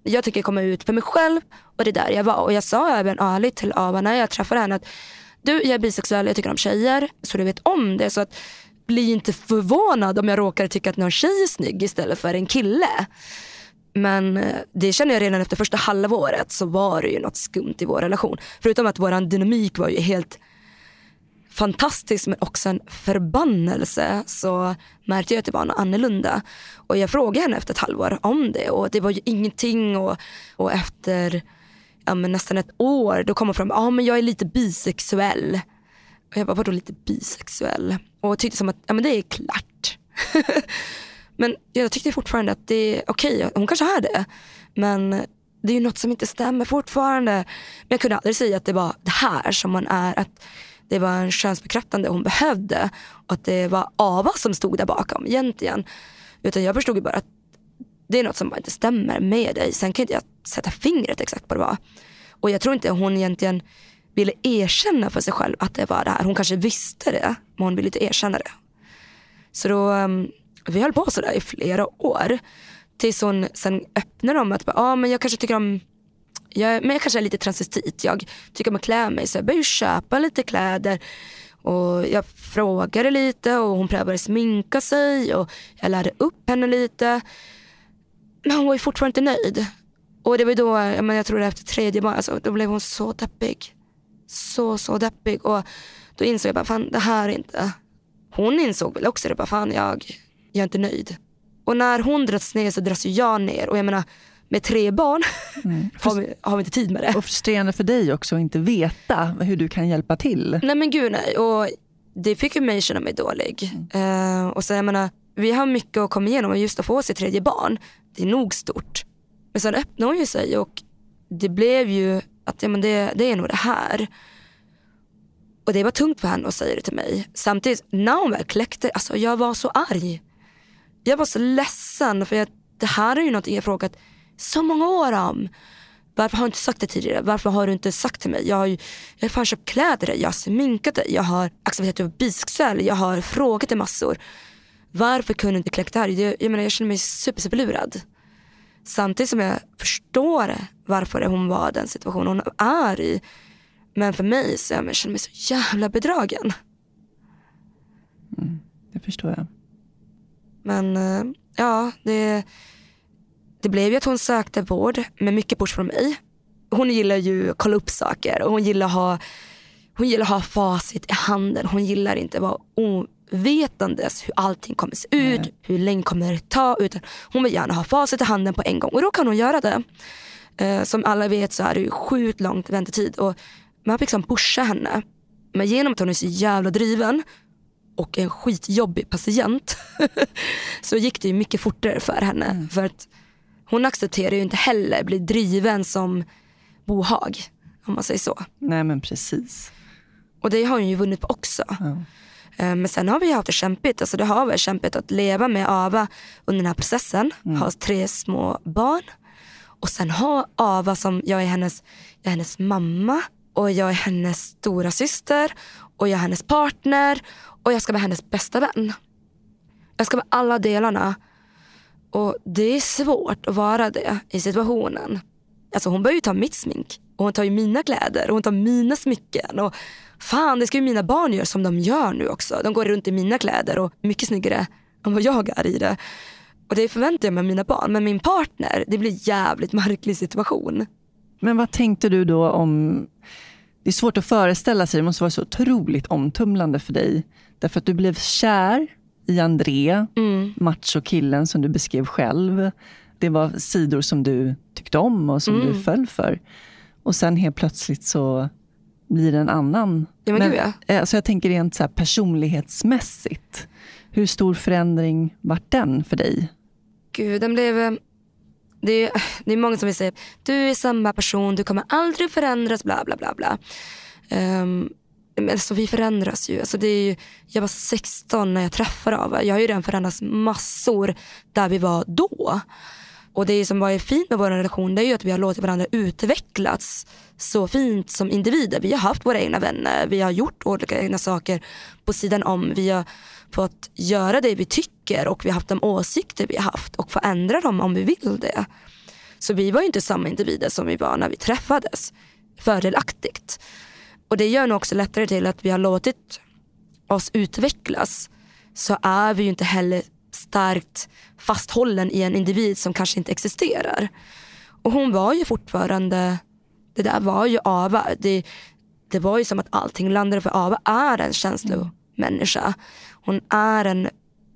jag tycker komma ut för mig själv och det är där jag var. Och jag sa även ärligt till Ava när jag träffade henne att du jag är bisexuell, jag tycker om tjejer. Så du vet om det. Så att bli inte förvånad om jag råkar tycka att någon tjej är snygg istället för en kille. Men eh, det känner jag redan efter första halvåret så var det ju något skumt i vår relation. Förutom att vår dynamik var ju helt fantastisk men också en förbannelse så märkte jag typ att det var något annorlunda. Och jag frågade henne efter ett halvår om det och det var ju ingenting och, och efter ja, men nästan ett år då kom hon fram, och ah, men jag är lite bisexuell. Och jag bara, vadå lite bisexuell? Och tyckte som att, ja men det är klart. <laughs> men jag tyckte fortfarande att det är okej, hon kanske är det. Men det är ju något som inte stämmer fortfarande. Men jag kunde aldrig säga att det var det här som man är. Att det var en könsbekräftande hon behövde. Och att det var Ava som stod där bakom egentligen. Utan jag förstod ju bara att det är något som bara inte stämmer med dig. Sen kan inte jag sätta fingret exakt på vad det var. Och jag tror inte hon egentligen ville erkänna för sig själv att det var det här. Hon kanske visste det, men hon ville inte erkänna det. Så då, ehm, vi höll på sådär i flera år. Tills hon sen öppnade om att, ja ah, men jag kanske tycker om, jag, men jag kanske är lite transvestit. Jag tycker om att klä mig så jag började köpa lite kläder. Och jag frågade lite och hon prövade sminka sig och jag lärde upp henne lite. Men hon var ju fortfarande inte nöjd. Och det var då, jag, menar, jag tror det efter tredje barnet. alltså, då blev hon så deppig. Så, så deppig. Och då insåg jag bara, fan det här är inte... Hon insåg väl också det, bara fan jag, jag är inte nöjd. Och när hon dras ner så dras ju jag ner. Och jag menar, med tre barn <laughs> har, vi, har vi inte tid med det. Och frustrerande för dig också att inte veta hur du kan hjälpa till. Nej men gud nej. Och det fick ju mig känna mig dålig. Eh, och så jag menar, vi har mycket att komma igenom och just att få sitt tredje barn, det är nog stort. Men sen öppnade hon ju sig och det blev ju att ja, men det, det är nog det här. Och det var tungt för henne att säga det till mig. Samtidigt, när hon väl kläckte alltså jag var så arg. Jag var så ledsen för jag, det här är ju något jag frågat så många år om. Varför har du inte sagt det tidigare? Varför har du inte sagt till mig? Jag har ju jag har fan köpt kläder jag har sminkat dig, jag har accepterat att du är bisexuell, jag har frågat dig massor. Varför kunde du inte kläcka det här? Jag, jag, menar, jag känner mig super, super lurad. Samtidigt som jag förstår varför hon var i den situationen hon är i. Men för mig så jag känner mig så jävla bedragen. Mm, det förstår jag. Men eh, ja, det, det blev ju att hon sökte vård med mycket push från mig. Hon gillar ju att kolla upp saker och hon gillar att ha, hon gillar ha facit i handen. Hon gillar inte att vara ovetandes hur allting kommer se ut, Nej. hur länge kommer det ta. Utan hon vill gärna ha facit i handen på en gång och då kan hon göra det. Eh, som alla vet så är det ju sjukt långt väntetid och man fick liksom pusha henne. Men genom att hon är så jävla driven och en skitjobbig patient <laughs> så gick det ju mycket fortare för henne. Mm. För att hon accepterar ju inte heller bli driven som bohag. Om man säger så. Nej men precis. Och det har hon ju vunnit på också. Ja. Eh, men sen har vi haft det kämpigt. Alltså det har varit kämpigt att leva med Ava under den här processen. Mm. Ha tre små barn. Och sen ha Ava som, jag är hennes, jag är hennes mamma och jag är hennes stora syster och jag är hennes partner och jag ska vara hennes bästa vän. Jag ska vara alla delarna. Och det är svårt att vara det i situationen. Alltså hon börjar ju ta mitt smink och hon tar ju mina kläder och hon tar mina smycken. Och fan, det ska ju mina barn göra som de gör nu också. De går runt i mina kläder och mycket snyggare än vad jag är i det. Och det förväntar jag mig av mina barn. Men min partner, det blir jävligt märklig situation. Men vad tänkte du då om... Det är svårt att föreställa sig, det måste vara så otroligt omtumlande för dig. Därför att du blev kär i André, mm. machokillen som du beskrev själv. Det var sidor som du tyckte om och som mm. du föll för. Och sen helt plötsligt så blir det en annan. Ja, men, men gud, ja. alltså jag tänker rent så personlighetsmässigt. Hur stor förändring var den för dig? Gud, den blev... Eh, det är, <laughs> det är många som vill säga du är samma person, du kommer aldrig förändras, bla bla bla. bla. Um, alltså, vi förändras ju. Alltså, det är ju. Jag var 16 när jag träffade Ava. Jag har ju redan förändrats massor där vi var då. Och det som var fint med vår relation det är ju att vi har låtit varandra utvecklas så fint som individer. Vi har haft våra egna vänner, vi har gjort olika egna saker på sidan om. Vi har fått göra det vi tycker och vi har haft de åsikter vi har haft och få ändra dem om vi vill det. Så vi var ju inte samma individer som vi var när vi träffades. Fördelaktigt. Och det gör nog också lättare till att vi har låtit oss utvecklas så är vi ju inte heller starkt fasthållen i en individ som kanske inte existerar. Och hon var ju fortfarande, det där var ju Ava. Det, det var ju som att allting landade för Ava är en känslomänniska. Hon är en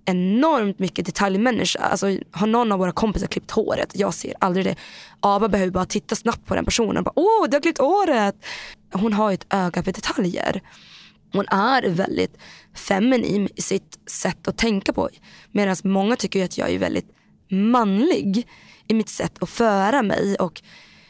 enormt mycket detaljmänniska. Alltså, har någon av våra kompisar klippt håret? Jag ser aldrig det. Ava behöver bara titta snabbt på den personen. Bara, Åh, du har klippt håret! Hon har ett öga för detaljer. Hon är väldigt feminin i sitt sätt att tänka på. Medan många tycker att jag är väldigt manlig i mitt sätt att föra mig. Och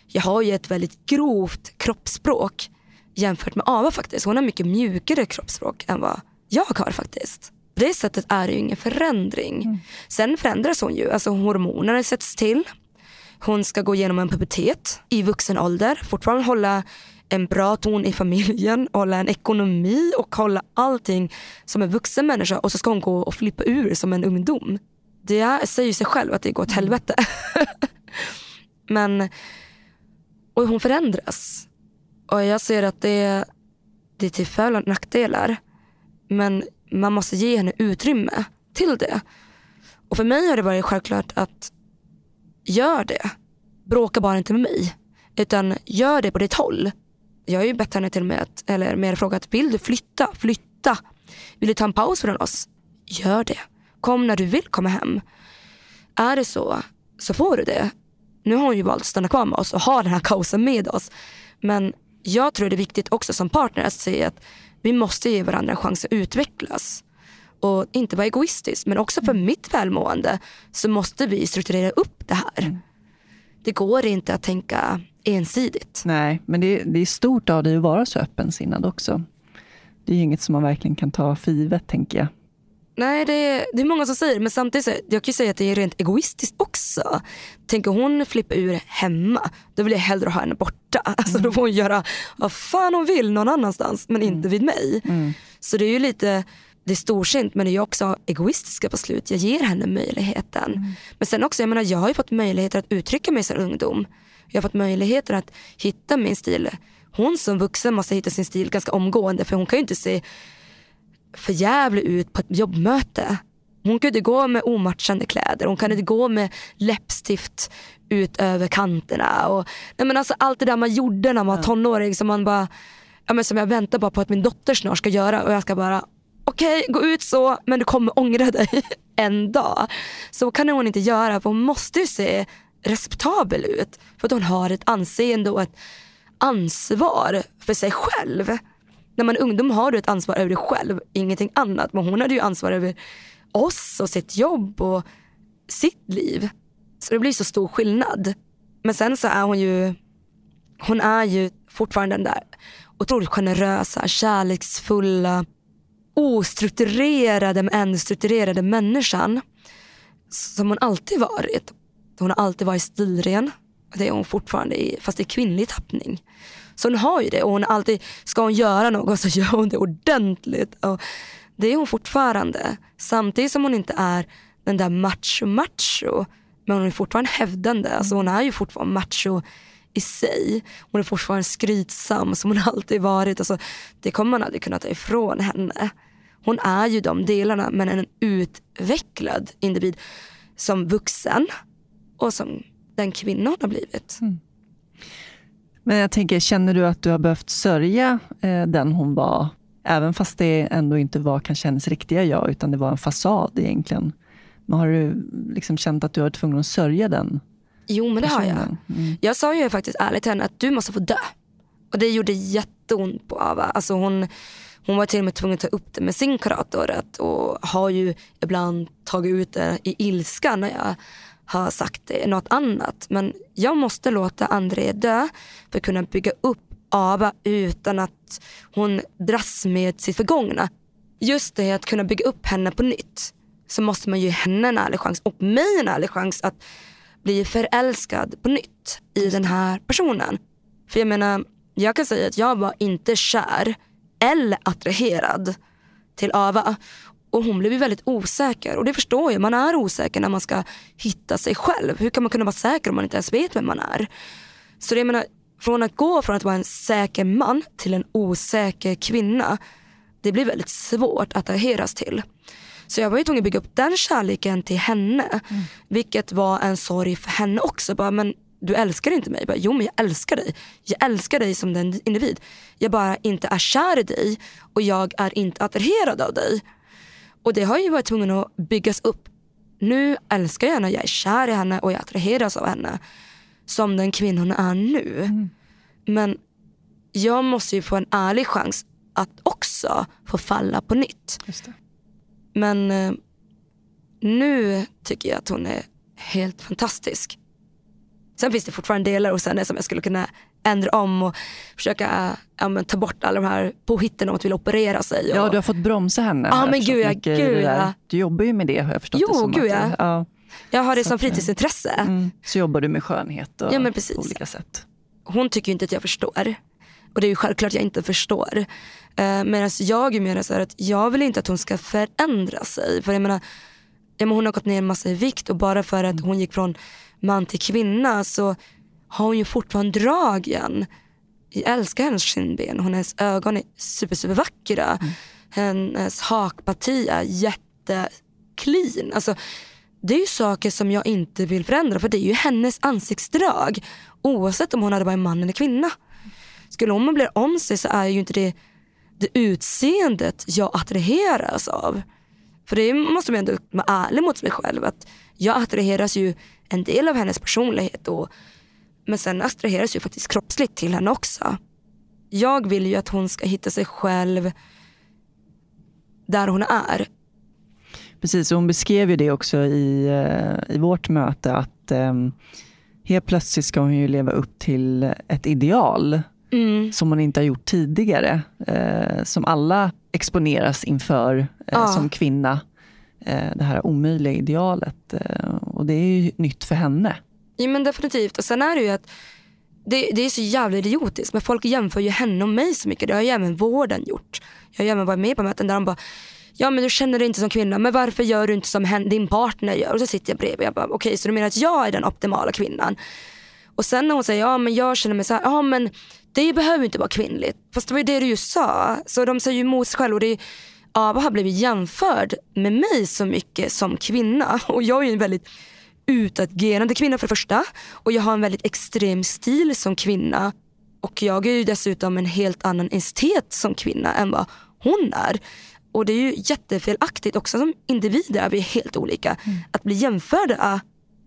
jag har ju ett väldigt grovt kroppsspråk jämfört med Ava faktiskt. Hon har mycket mjukare kroppsspråk än vad jag har faktiskt. På det sättet är det ju ingen förändring. Mm. Sen förändras hon ju. Alltså hormonerna sätts till. Hon ska gå igenom en pubertet i vuxen ålder. Fortfarande hålla en bra ton i familjen, <laughs> hålla en ekonomi och hålla allting som en vuxen människa och så ska hon gå och flippa ur som en ungdom. Det säger sig själv att det går åt helvete. <laughs> Men och hon förändras. Och jag ser att det, det är till för och nackdelar. Men man måste ge henne utrymme till det. Och för mig har det varit självklart att gör det. Bråka bara inte med mig. Utan gör det på ditt håll jag har ju bett henne till och med att, eller mer frågat, vill du flytta? Flytta. Vill du ta en paus från oss? Gör det. Kom när du vill komma hem. Är det så, så får du det. Nu har hon ju valt att stanna kvar med oss och ha den här kaosen med oss. Men jag tror det är viktigt också som partner att säga att vi måste ge varandra en chans att utvecklas. Och inte vara egoistisk men också för mitt välmående så måste vi strukturera upp det här. Mm. det går inte att tänka ensidigt. Nej, men det, det är stort av dig att vara så öppensinnad också. Det är inget som man verkligen kan ta för givet, tänker jag. Nej, det är, det är många som säger men samtidigt så, jag kan ju säga att det är rent egoistiskt också. Tänker hon flippa ur hemma, då vill jag hellre ha henne borta. <laughs> Alltså, då får hon göra vad fan hon vill någon annanstans men inte vid mig. Mm. Så det är ju lite, det är storsint men det är också egoistiska på slut. Jag ger henne möjligheten. Men sen också, jag menar jag har ju fått möjligheter att uttrycka mig som ungdom. Jag har fått möjligheter att hitta min stil. Hon som vuxen måste hitta sin stil ganska omgående för hon kan ju inte se för jävlig ut på ett jobbmöte. Hon inte gå med omatchande kläder, hon kan inte gå med läppstift ut över kanterna. Och, nej men alltså allt det där man gjorde när man var tonåring som man bara, ja men som jag väntar bara på att min dotter snart ska göra och jag ska bara okej okay, gå ut så men du kommer ångra dig <laughs> en dag. Så kan hon inte göra för hon måste ju se respektabel ut. För att hon har ett anseende och ett ansvar för sig själv. När man är ungdom har du ett ansvar över dig själv, ingenting annat. Men hon hade ju ansvar över oss och sitt jobb och sitt liv. Så det blir så stor skillnad. Men sen så är hon ju, hon är ju fortfarande den där otroligt generösa, kärleksfulla, ostrukturerade men ändå strukturerade människan. Som hon alltid varit. Hon har alltid varit stilren. Det är hon fortfarande, i, fast i kvinnlig tappning. Så hon har ju det och hon alltid, ska hon göra något så <laughs> gör hon det ordentligt. Och det är hon fortfarande. Samtidigt som hon inte är den där macho-macho. Men hon är fortfarande hävdande. Alltså hon är ju fortfarande macho i sig. Hon är fortfarande skrytsam som hon <laughs> alltid varit. Alltså, det kommer man aldrig kunna ta ifrån henne. Hon är ju de delarna men en utvecklad individ som vuxen och som den kvinna hon har blivit. Mm. Men jag tänker, känner du att du har behövt sörja eh, den hon var? Även fast det ändå inte var kanske hennes riktiga jag, utan det var en fasad egentligen. Men har du liksom känt att du har varit tvungen att sörja den Jo men det har jag. Mm. Jag sa ju faktiskt ärligt till henne att du måste få dö. Och det gjorde jätteont på Ava. Alltså hon, hon var till och med tvungen att ta upp det med sin kurator och har ju ibland tagit ut det i ilska när jag har sagt något annat. Men jag måste låta André dö för att kunna bygga upp Ava utan att hon dras med sitt förgångna. Just det att kunna bygga upp henne på nytt så måste man ge henne en ärlig chans och mig en ärlig chans att bli förälskad på nytt i den här personen. För jag menar, jag kan säga att jag var inte kär eller attraherad till Ava. Och hon blev ju väldigt osäker och det förstår jag. Man är osäker när man ska hitta sig själv. Hur kan man kunna vara säker om man inte ens vet vem man är? Så det jag menar, från att gå från att vara en säker man till en osäker kvinna. Det blir väldigt svårt att attraheras till. Så jag var ju tvungen att bygga upp den kärleken till henne. Mm. Vilket var en sorg för henne också. Bara, men du älskar inte mig. Bara, jo men jag älskar dig. Jag älskar dig som den individ. Jag bara inte är kär i dig och jag är inte attraherad av dig. Och det har ju varit tvungen att byggas upp. Nu älskar jag henne, jag är kär i henne och jag attraheras av henne. Som den kvinnan är nu. Mm. Men jag måste ju få en ärlig chans att också få falla på nytt. Men eh, nu tycker jag att hon är helt fantastisk. Sen finns det fortfarande delar hos henne som jag skulle kunna ändra om och försöka ja, men, ta bort alla de här påhitten om att vilja operera sig. Och... Ja, du har fått bromsa henne. Ja, men gud, ja, gud ja. Du jobbar ju med det har jag förstått jo, det som. Gud, ja. Du, ja. Jag har det så som fritidsintresse. Mm, så jobbar du med skönhet och ja, men precis. på olika sätt. Hon tycker inte att jag förstår. Och det är ju självklart jag inte förstår. Eh, Medan jag är mer så att jag vill inte att hon ska förändra sig. För jag menar, ja, men hon har gått ner en massa i vikt och bara för att hon gick från man till kvinna så har hon ju fortfarande dragen. Jag älskar hennes kindben, hennes ögon är super, super vackra. Mm. Hennes hakparti är jätteclean. Alltså, det är ju saker som jag inte vill förändra för det är ju hennes ansiktsdrag. Oavsett om hon hade varit man eller kvinna. Skulle hon bli om sig så är ju inte det det utseendet jag attraheras av. För det måste man ändå vara ärlig mot sig själv. Att jag attraheras ju en del av hennes personlighet. Och, men sen attraheras ju faktiskt kroppsligt till henne också. Jag vill ju att hon ska hitta sig själv där hon är. Precis, och hon beskrev ju det också i, eh, i vårt möte att um, Helt plötsligt ska hon ju leva upp till ett ideal Mm. som hon inte har gjort tidigare. Eh, som alla exponeras inför eh, Ja. som kvinna. Eh, det här omöjliga idealet. Och det är ju nytt för henne. Ja men definitivt. Och sen är det ju att det, det är så jävla idiotiskt men folk jämför ju henne och mig så mycket. Det har ju även vården gjort. Jag har ju även varit med på möten där de bara Ja men du känner dig inte som kvinna, men varför gör du inte som hen, din partner gör? Och så sitter jag bredvid och jag bara okej så du menar att jag är den optimala kvinnan? Och sen när hon säger ja men jag känner mig så här, ja men det behöver inte vara kvinnligt. Fast det var ju det du just sa. Så de säger ju emot sig själva och det är, Ava har blivit jämförd med mig så mycket som kvinna. <laughs> Och jag är ju en väldigt utåtgerande kvinna för det första. Och jag har en väldigt extrem stil som kvinna. Och jag är ju dessutom en helt annan estet som kvinna än vad hon är. Och det är ju jättefelaktigt också som individer är vi helt olika. Att bli jämförda.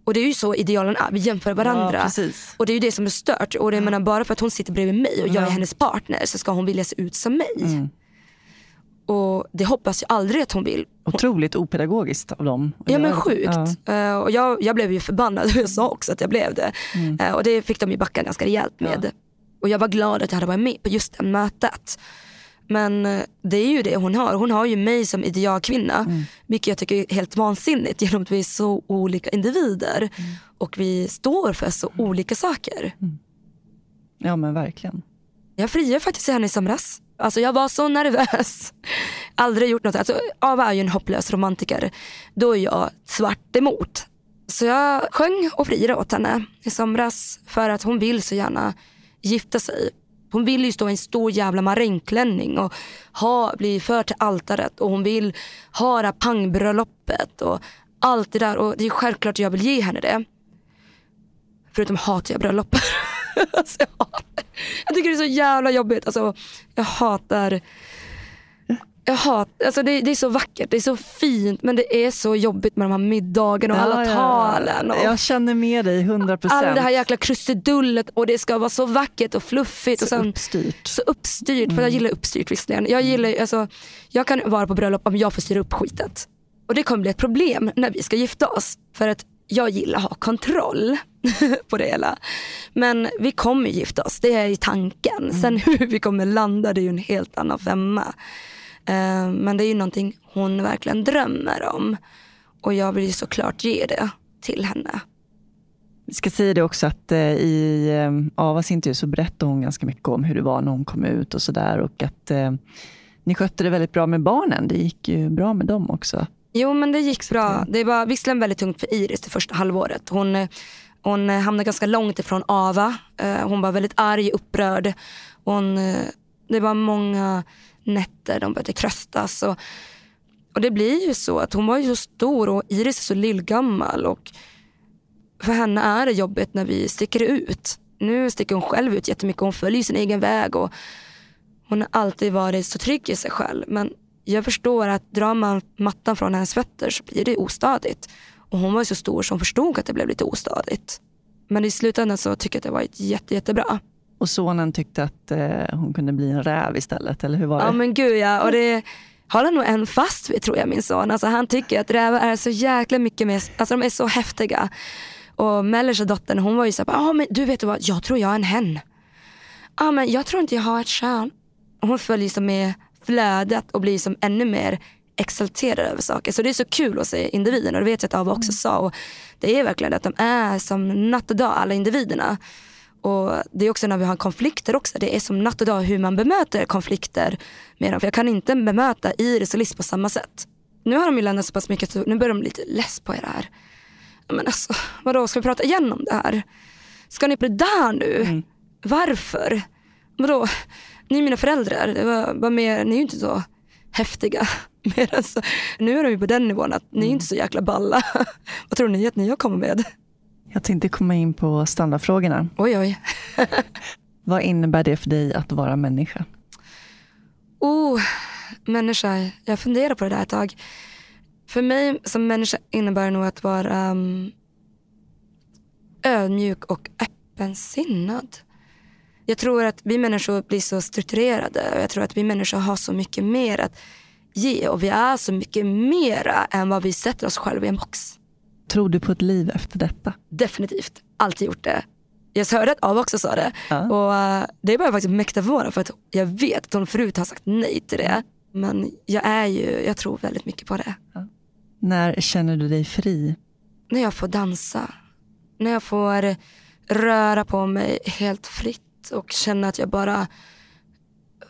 Och det är ju så idealen är, vi jämför varandra. Ja, och det är ju det som är stört. Och det, jag menar, bara för att hon sitter bredvid mig och jag är hennes partner så ska hon vilja se ut som mig. Mm. Och det hoppas jag aldrig att hon vill. Otroligt opedagogiskt av dem. Ja men sjukt. Ja. Eh, och jag, jag blev ju förbannad och <laughs> jag sa också att jag blev det. Mm. Eh, och det fick de ju backa ganska rejält med. Och jag var glad att jag hade varit med på just det mötet. Men eh, det är ju det hon har. Hon har ju mig som idealkvinna. Mm. Vilket jag tycker är helt vansinnigt genom att vi är så olika individer. Mm. Och vi står för så olika saker. ja men verkligen. Jag friade faktiskt till henne i somras. Alltså jag var så nervös. <laughs> Aldrig gjort något. Alltså, Ava är ju en hopplös romantiker. Då är jag svart emot. Så jag sjöng och friade åt henne i somras för att hon vill så gärna gifta sig. Hon vill ju stå i en stor jävla marängklänning och ha, bli förd till altaret och hon vill ha det här pangbröllopet och allt det där. Och det är självklart att jag vill ge henne det. Förutom hatar jag bröllop. <laughs> <laughs> alltså jag, hatar, jag tycker det är så jävla jobbigt. Alltså, jag hatar jag hatar, alltså det, det är så vackert, det är så fint men det är så jobbigt med de här middagarna och alla Ja, ja. talen. Och Jag känner med dig 100 allt procent. det här jäkla krusidullet och det ska vara så vackert och fluffigt. och Så sen, uppstyrt. så uppstyrt, för jag gillar uppstyrt visserligen. Jag, gillar, ju- alltså, jag kan vara på bröllop om jag får styra upp skitet. Och det kommer bli ett problem när vi ska gifta oss. För att jag gillar att ha kontroll <laughs> på det hela. Men vi kommer gifta oss, det är i tanken. Sen hur vi kommer landa det är ju en helt annan femma. Eh, men det är ju någonting hon verkligen drömmer om. Och jag vill ju såklart ge det till henne. Vi ska säga det också att eh, i eh, Avas intervju så berättade hon ganska mycket om hur det var när hon kom ut och sådär och att eh, ni skötte det väldigt bra med barnen. Det gick ju bra med dem också. Jo men det gick bra. Det var visserligen väldigt tungt för Iris det första halvåret. Hon, hon eh, hamnade ganska långt ifrån Ava. Eh, Hon var väldigt arg, upprörd. Hon, eh, det var många nätter de började tröstas. Och, och det blir ju så att hon var ju så stor och Iris är så lillgammal. Och för henne är det jobbigt när vi sticker ut. Nu sticker hon själv ut jättemycket. Hon följer sin egen väg. Och hon har alltid varit så trygg i sig själv. Men jag förstår att drar man mattan från hennes fötter så blir det ostadigt. Och hon var ju så stor hon förstod att det blev lite ostadigt. Men i slutändan så tycker jag att det var jätte, jättebra. Och sonen tyckte att eh, hon kunde bli en räv istället, eller hur var det? Ja men gud ja. Och det håller han nog än fast vid tror jag min son. Alltså, han tycker att rävar är så jäkla mycket mer, alltså de är så häftiga. Och mellersta dottern hon var ju såhär, ah, men du vet vad, jag tror jag är en hen. ah, men jag tror inte jag har ett kön. Och hon följer som med flödet och blir som ännu mer exalterad över saker. Så det är så kul att se individerna. Och det vet jag att Ava också sa. Och det är verkligen att de är som natt och dag alla individerna. Och det är också när vi har konflikter också. Det är som natt och dag hur man bemöter konflikter med dem. För jag kan inte bemöta Iris och Liz på samma sätt. Nu har de ju lämnat så pass mycket så nu börjar de bli lite less på det här. Men alltså, vadå, ska vi prata igen om det här? Ska ni på det där nu? Varför? Vadå? Ni är mina föräldrar. Det var, var mer, ni är ju inte så häftiga. <laughs> Mer än så. Nu är de ju på den nivån att ni är inte så jäkla balla. <laughs> Vad tror ni att ni har kommit med? Jag tänkte komma in på standardfrågorna. Oj oj. <laughs> Vad innebär det för dig att vara människa? Oh, människa. Jag funderar på det där ett tag. För mig som människa innebär det nog att vara um, ödmjuk och öppensinnad. Jag tror att vi människor blir så strukturerade och jag tror att vi människor har så mycket mer att ge och vi är så mycket mera än vad vi sätter oss själva i en box. Tror du på ett liv efter detta? Definitivt. Alltid gjort det. Jag hörde att Ava också sa det. Ja. Och uh, det var jag faktiskt mäkta förvånad för att jag vet att hon förut har sagt nej till det. Men jag är ju, jag tror väldigt mycket på det. När känner du dig fri? När jag får dansa. När jag får röra på mig helt fritt och känna att jag bara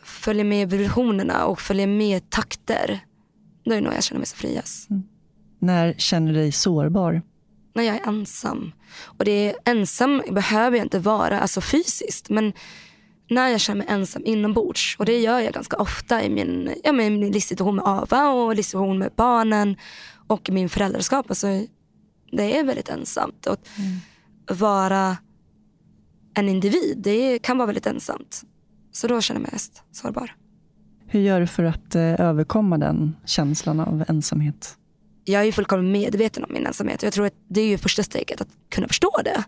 följer med vibrationerna och följer med takter. Då är det nog jag känner mig så friast. När känner du dig sårbar? när jag är ensam. Och det är ensam behöver jag inte vara alltså fysiskt men när jag känner mig ensam inombords och det gör jag ganska ofta i min, ja, min livssituation med Ava och livssituation med barnen och min föräldraskap. Alltså, det är väldigt ensamt. Och vara en individ, det kan vara väldigt ensamt. Så då känner jag mig mest sårbar. Hur gör du för att eh, överkomma den känslan av ensamhet? jag är ju fullkomligt medveten om min ensamhet. Jag tror att det är ju första steget att kunna förstå det.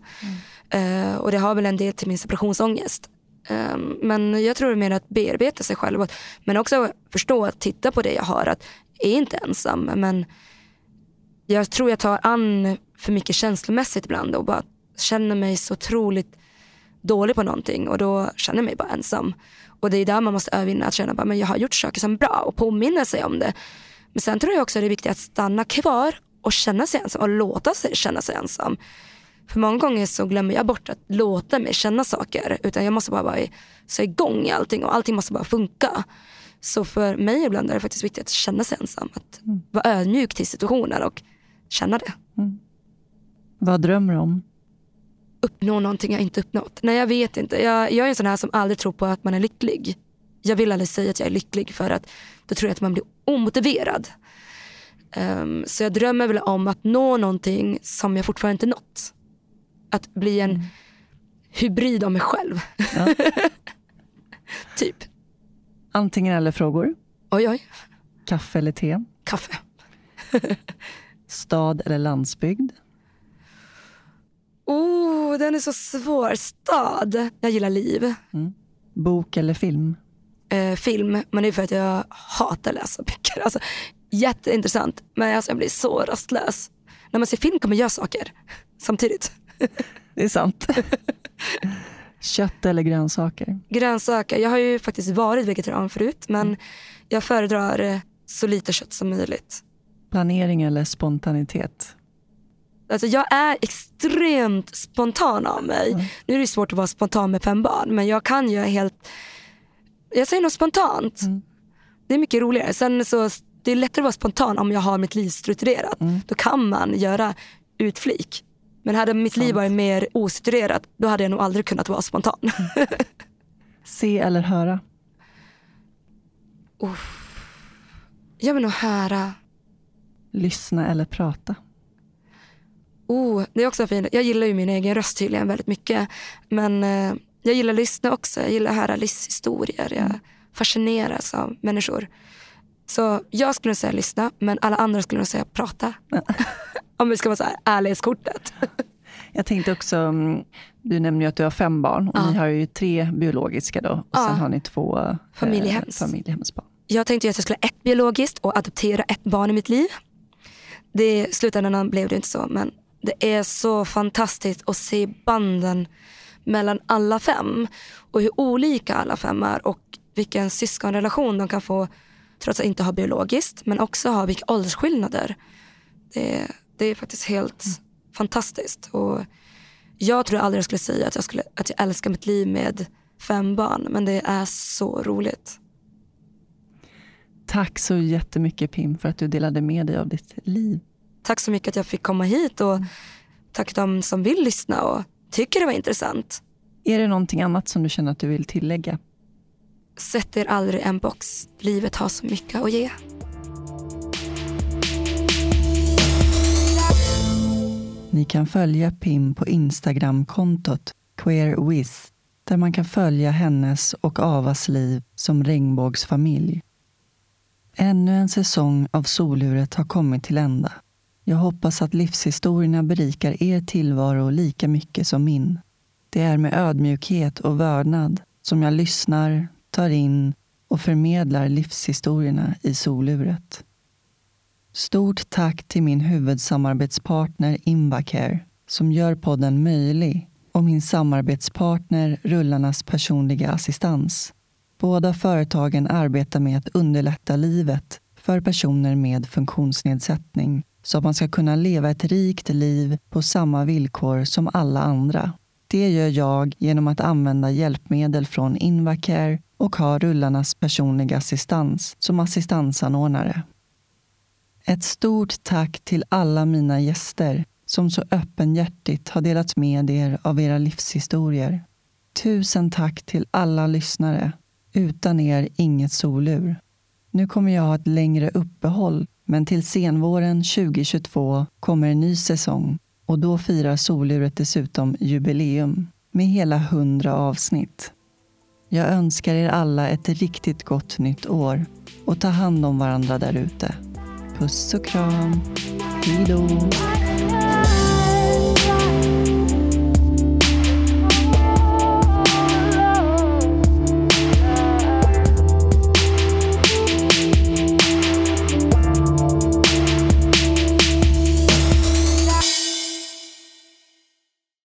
Eh, och det har väl en del till min separationsångest. Eh, men jag tror mer att bearbeta sig själv. Men också förstå att titta på det jag har. Att jag är inte ensam. Men jag tror jag tar an för mycket känslomässigt ibland och bara känner mig så otroligt dålig på någonting och då känner jag mig bara ensam. Och det är där man måste övervinna att känna att jag har gjort saker som är bra och påminna sig om det. Men sen tror jag också att det är viktigt att stanna kvar och känna sig ensam och låta sig känna sig ensam. För många gånger så glömmer jag bort att låta mig känna saker. Utan jag måste bara vara så igång i allting och allting måste bara funka. Så för mig ibland är det faktiskt viktigt att känna sig ensam. Att Mm. vara ödmjuk till situationen och känna det. Vad drömmer du om? Uppnå någonting jag inte uppnått. Nej jag vet inte. Jag, jag är en sån här som aldrig tror på att man är lycklig. Jag vill aldrig säga att jag är lycklig för att då tror jag att man blir omotiverad. Ehm, så jag drömmer väl om att nå någonting som jag fortfarande inte nått. Att bli en hybrid av mig själv. Ja. <laughs> typ. Antingen eller frågor? Oj oj, Kaffe eller te? kaffe. <laughs> Stad eller landsbygd? Oh, den är så svår. Stad. Jag gillar liv. Bok eller film? Eh, film, men det är för att jag hatar läsa böcker. Alltså, jätteintressant, men alltså, jag blir så rastlös. När man ser film kan man göra saker samtidigt. <laughs> Det är sant. <laughs> Kött eller grönsaker? Grönsaker. Jag har ju faktiskt varit vegetarian förut, men jag föredrar så lite kött som möjligt. Planering eller spontanitet? Alltså jag är extremt spontan av mig. Nu är det svårt att vara spontan med fem barn men jag kan ju helt, jag säger nog spontant. Det är mycket roligare. Sen så, det är lättare att vara spontan om jag har mitt liv strukturerat. Då kan man göra utflik. Men hade mitt liv varit mer ostrukturerat då hade jag nog aldrig kunnat vara spontan. <laughs> Se eller höra? jag vill nog höra Lyssna eller prata? Oh, det är också fint. Jag gillar ju min egen röst tydligen väldigt mycket. Men eh, jag gillar att lyssna också. Jag gillar att höra livshistorier. Jag fascineras av människor. Så jag skulle nog säga lyssna, men alla andra skulle nog säga prata. <laughs> Om vi ska vara så här ärlighetskortet. <laughs> Jag tänkte också, mm, du nämnde ju att du har fem barn och Ja. ni har ju tre biologiska då och Ja. sen har ni två eh, Familjehems. familjehemsbarn. Jag tänkte att jag skulle ha ett biologiskt och adoptera ett barn i mitt liv. Det, I slutändan blev det inte så, men det är så fantastiskt att se banden mellan alla fem och hur olika alla fem är och vilken syskonrelation de kan få trots att inte ha biologiskt men också ha vilka åldersskillnader. Det, det är faktiskt helt fantastiskt. Och jag tror aldrig jag skulle säga att jag, skulle, att jag älskar mitt liv med fem barn men det är så roligt. Tack så jättemycket Pim för att du delade med dig av ditt liv. Tack så mycket att jag fick komma hit och tack till de som vill lyssna och tycker det var intressant. Är det någonting annat som du känner att du vill tillägga? Sätt er aldrig i en box. Livet har så mycket att ge. Ni kan följa Pim på Instagramkontot queerwiz där man kan följa hennes och Avas liv som regnbågsfamilj. Ännu en säsong av Soluret har kommit till ända. Jag hoppas att livshistorierna berikar er tillvaro lika mycket som min. Det är med ödmjukhet och vördnad som jag lyssnar, tar in och förmedlar livshistorierna i Soluret. Stort tack till min huvudsamarbetspartner Invacare som gör podden möjlig och min samarbetspartner Rullarnas personliga assistans. Båda företagen arbetar med att underlätta livet för personer med funktionsnedsättning så att man ska kunna leva ett rikt liv på samma villkor som alla andra. Det gör jag genom att använda hjälpmedel från Invacare och ha Rullarnas personliga assistans som assistansanordnare. Ett stort tack till alla mina gäster som så öppenhjärtigt har delat med er av era livshistorier. Tusen tack till alla lyssnare. Utan er inget solur. Nu kommer jag ha ett längre uppehåll, men till senvåren 2022 kommer en ny säsong och då firar soluret dessutom jubileum med hela 100 avsnitt. Jag önskar er alla ett riktigt gott nytt år och ta hand om varandra där ute. Puss och kram. Hej då.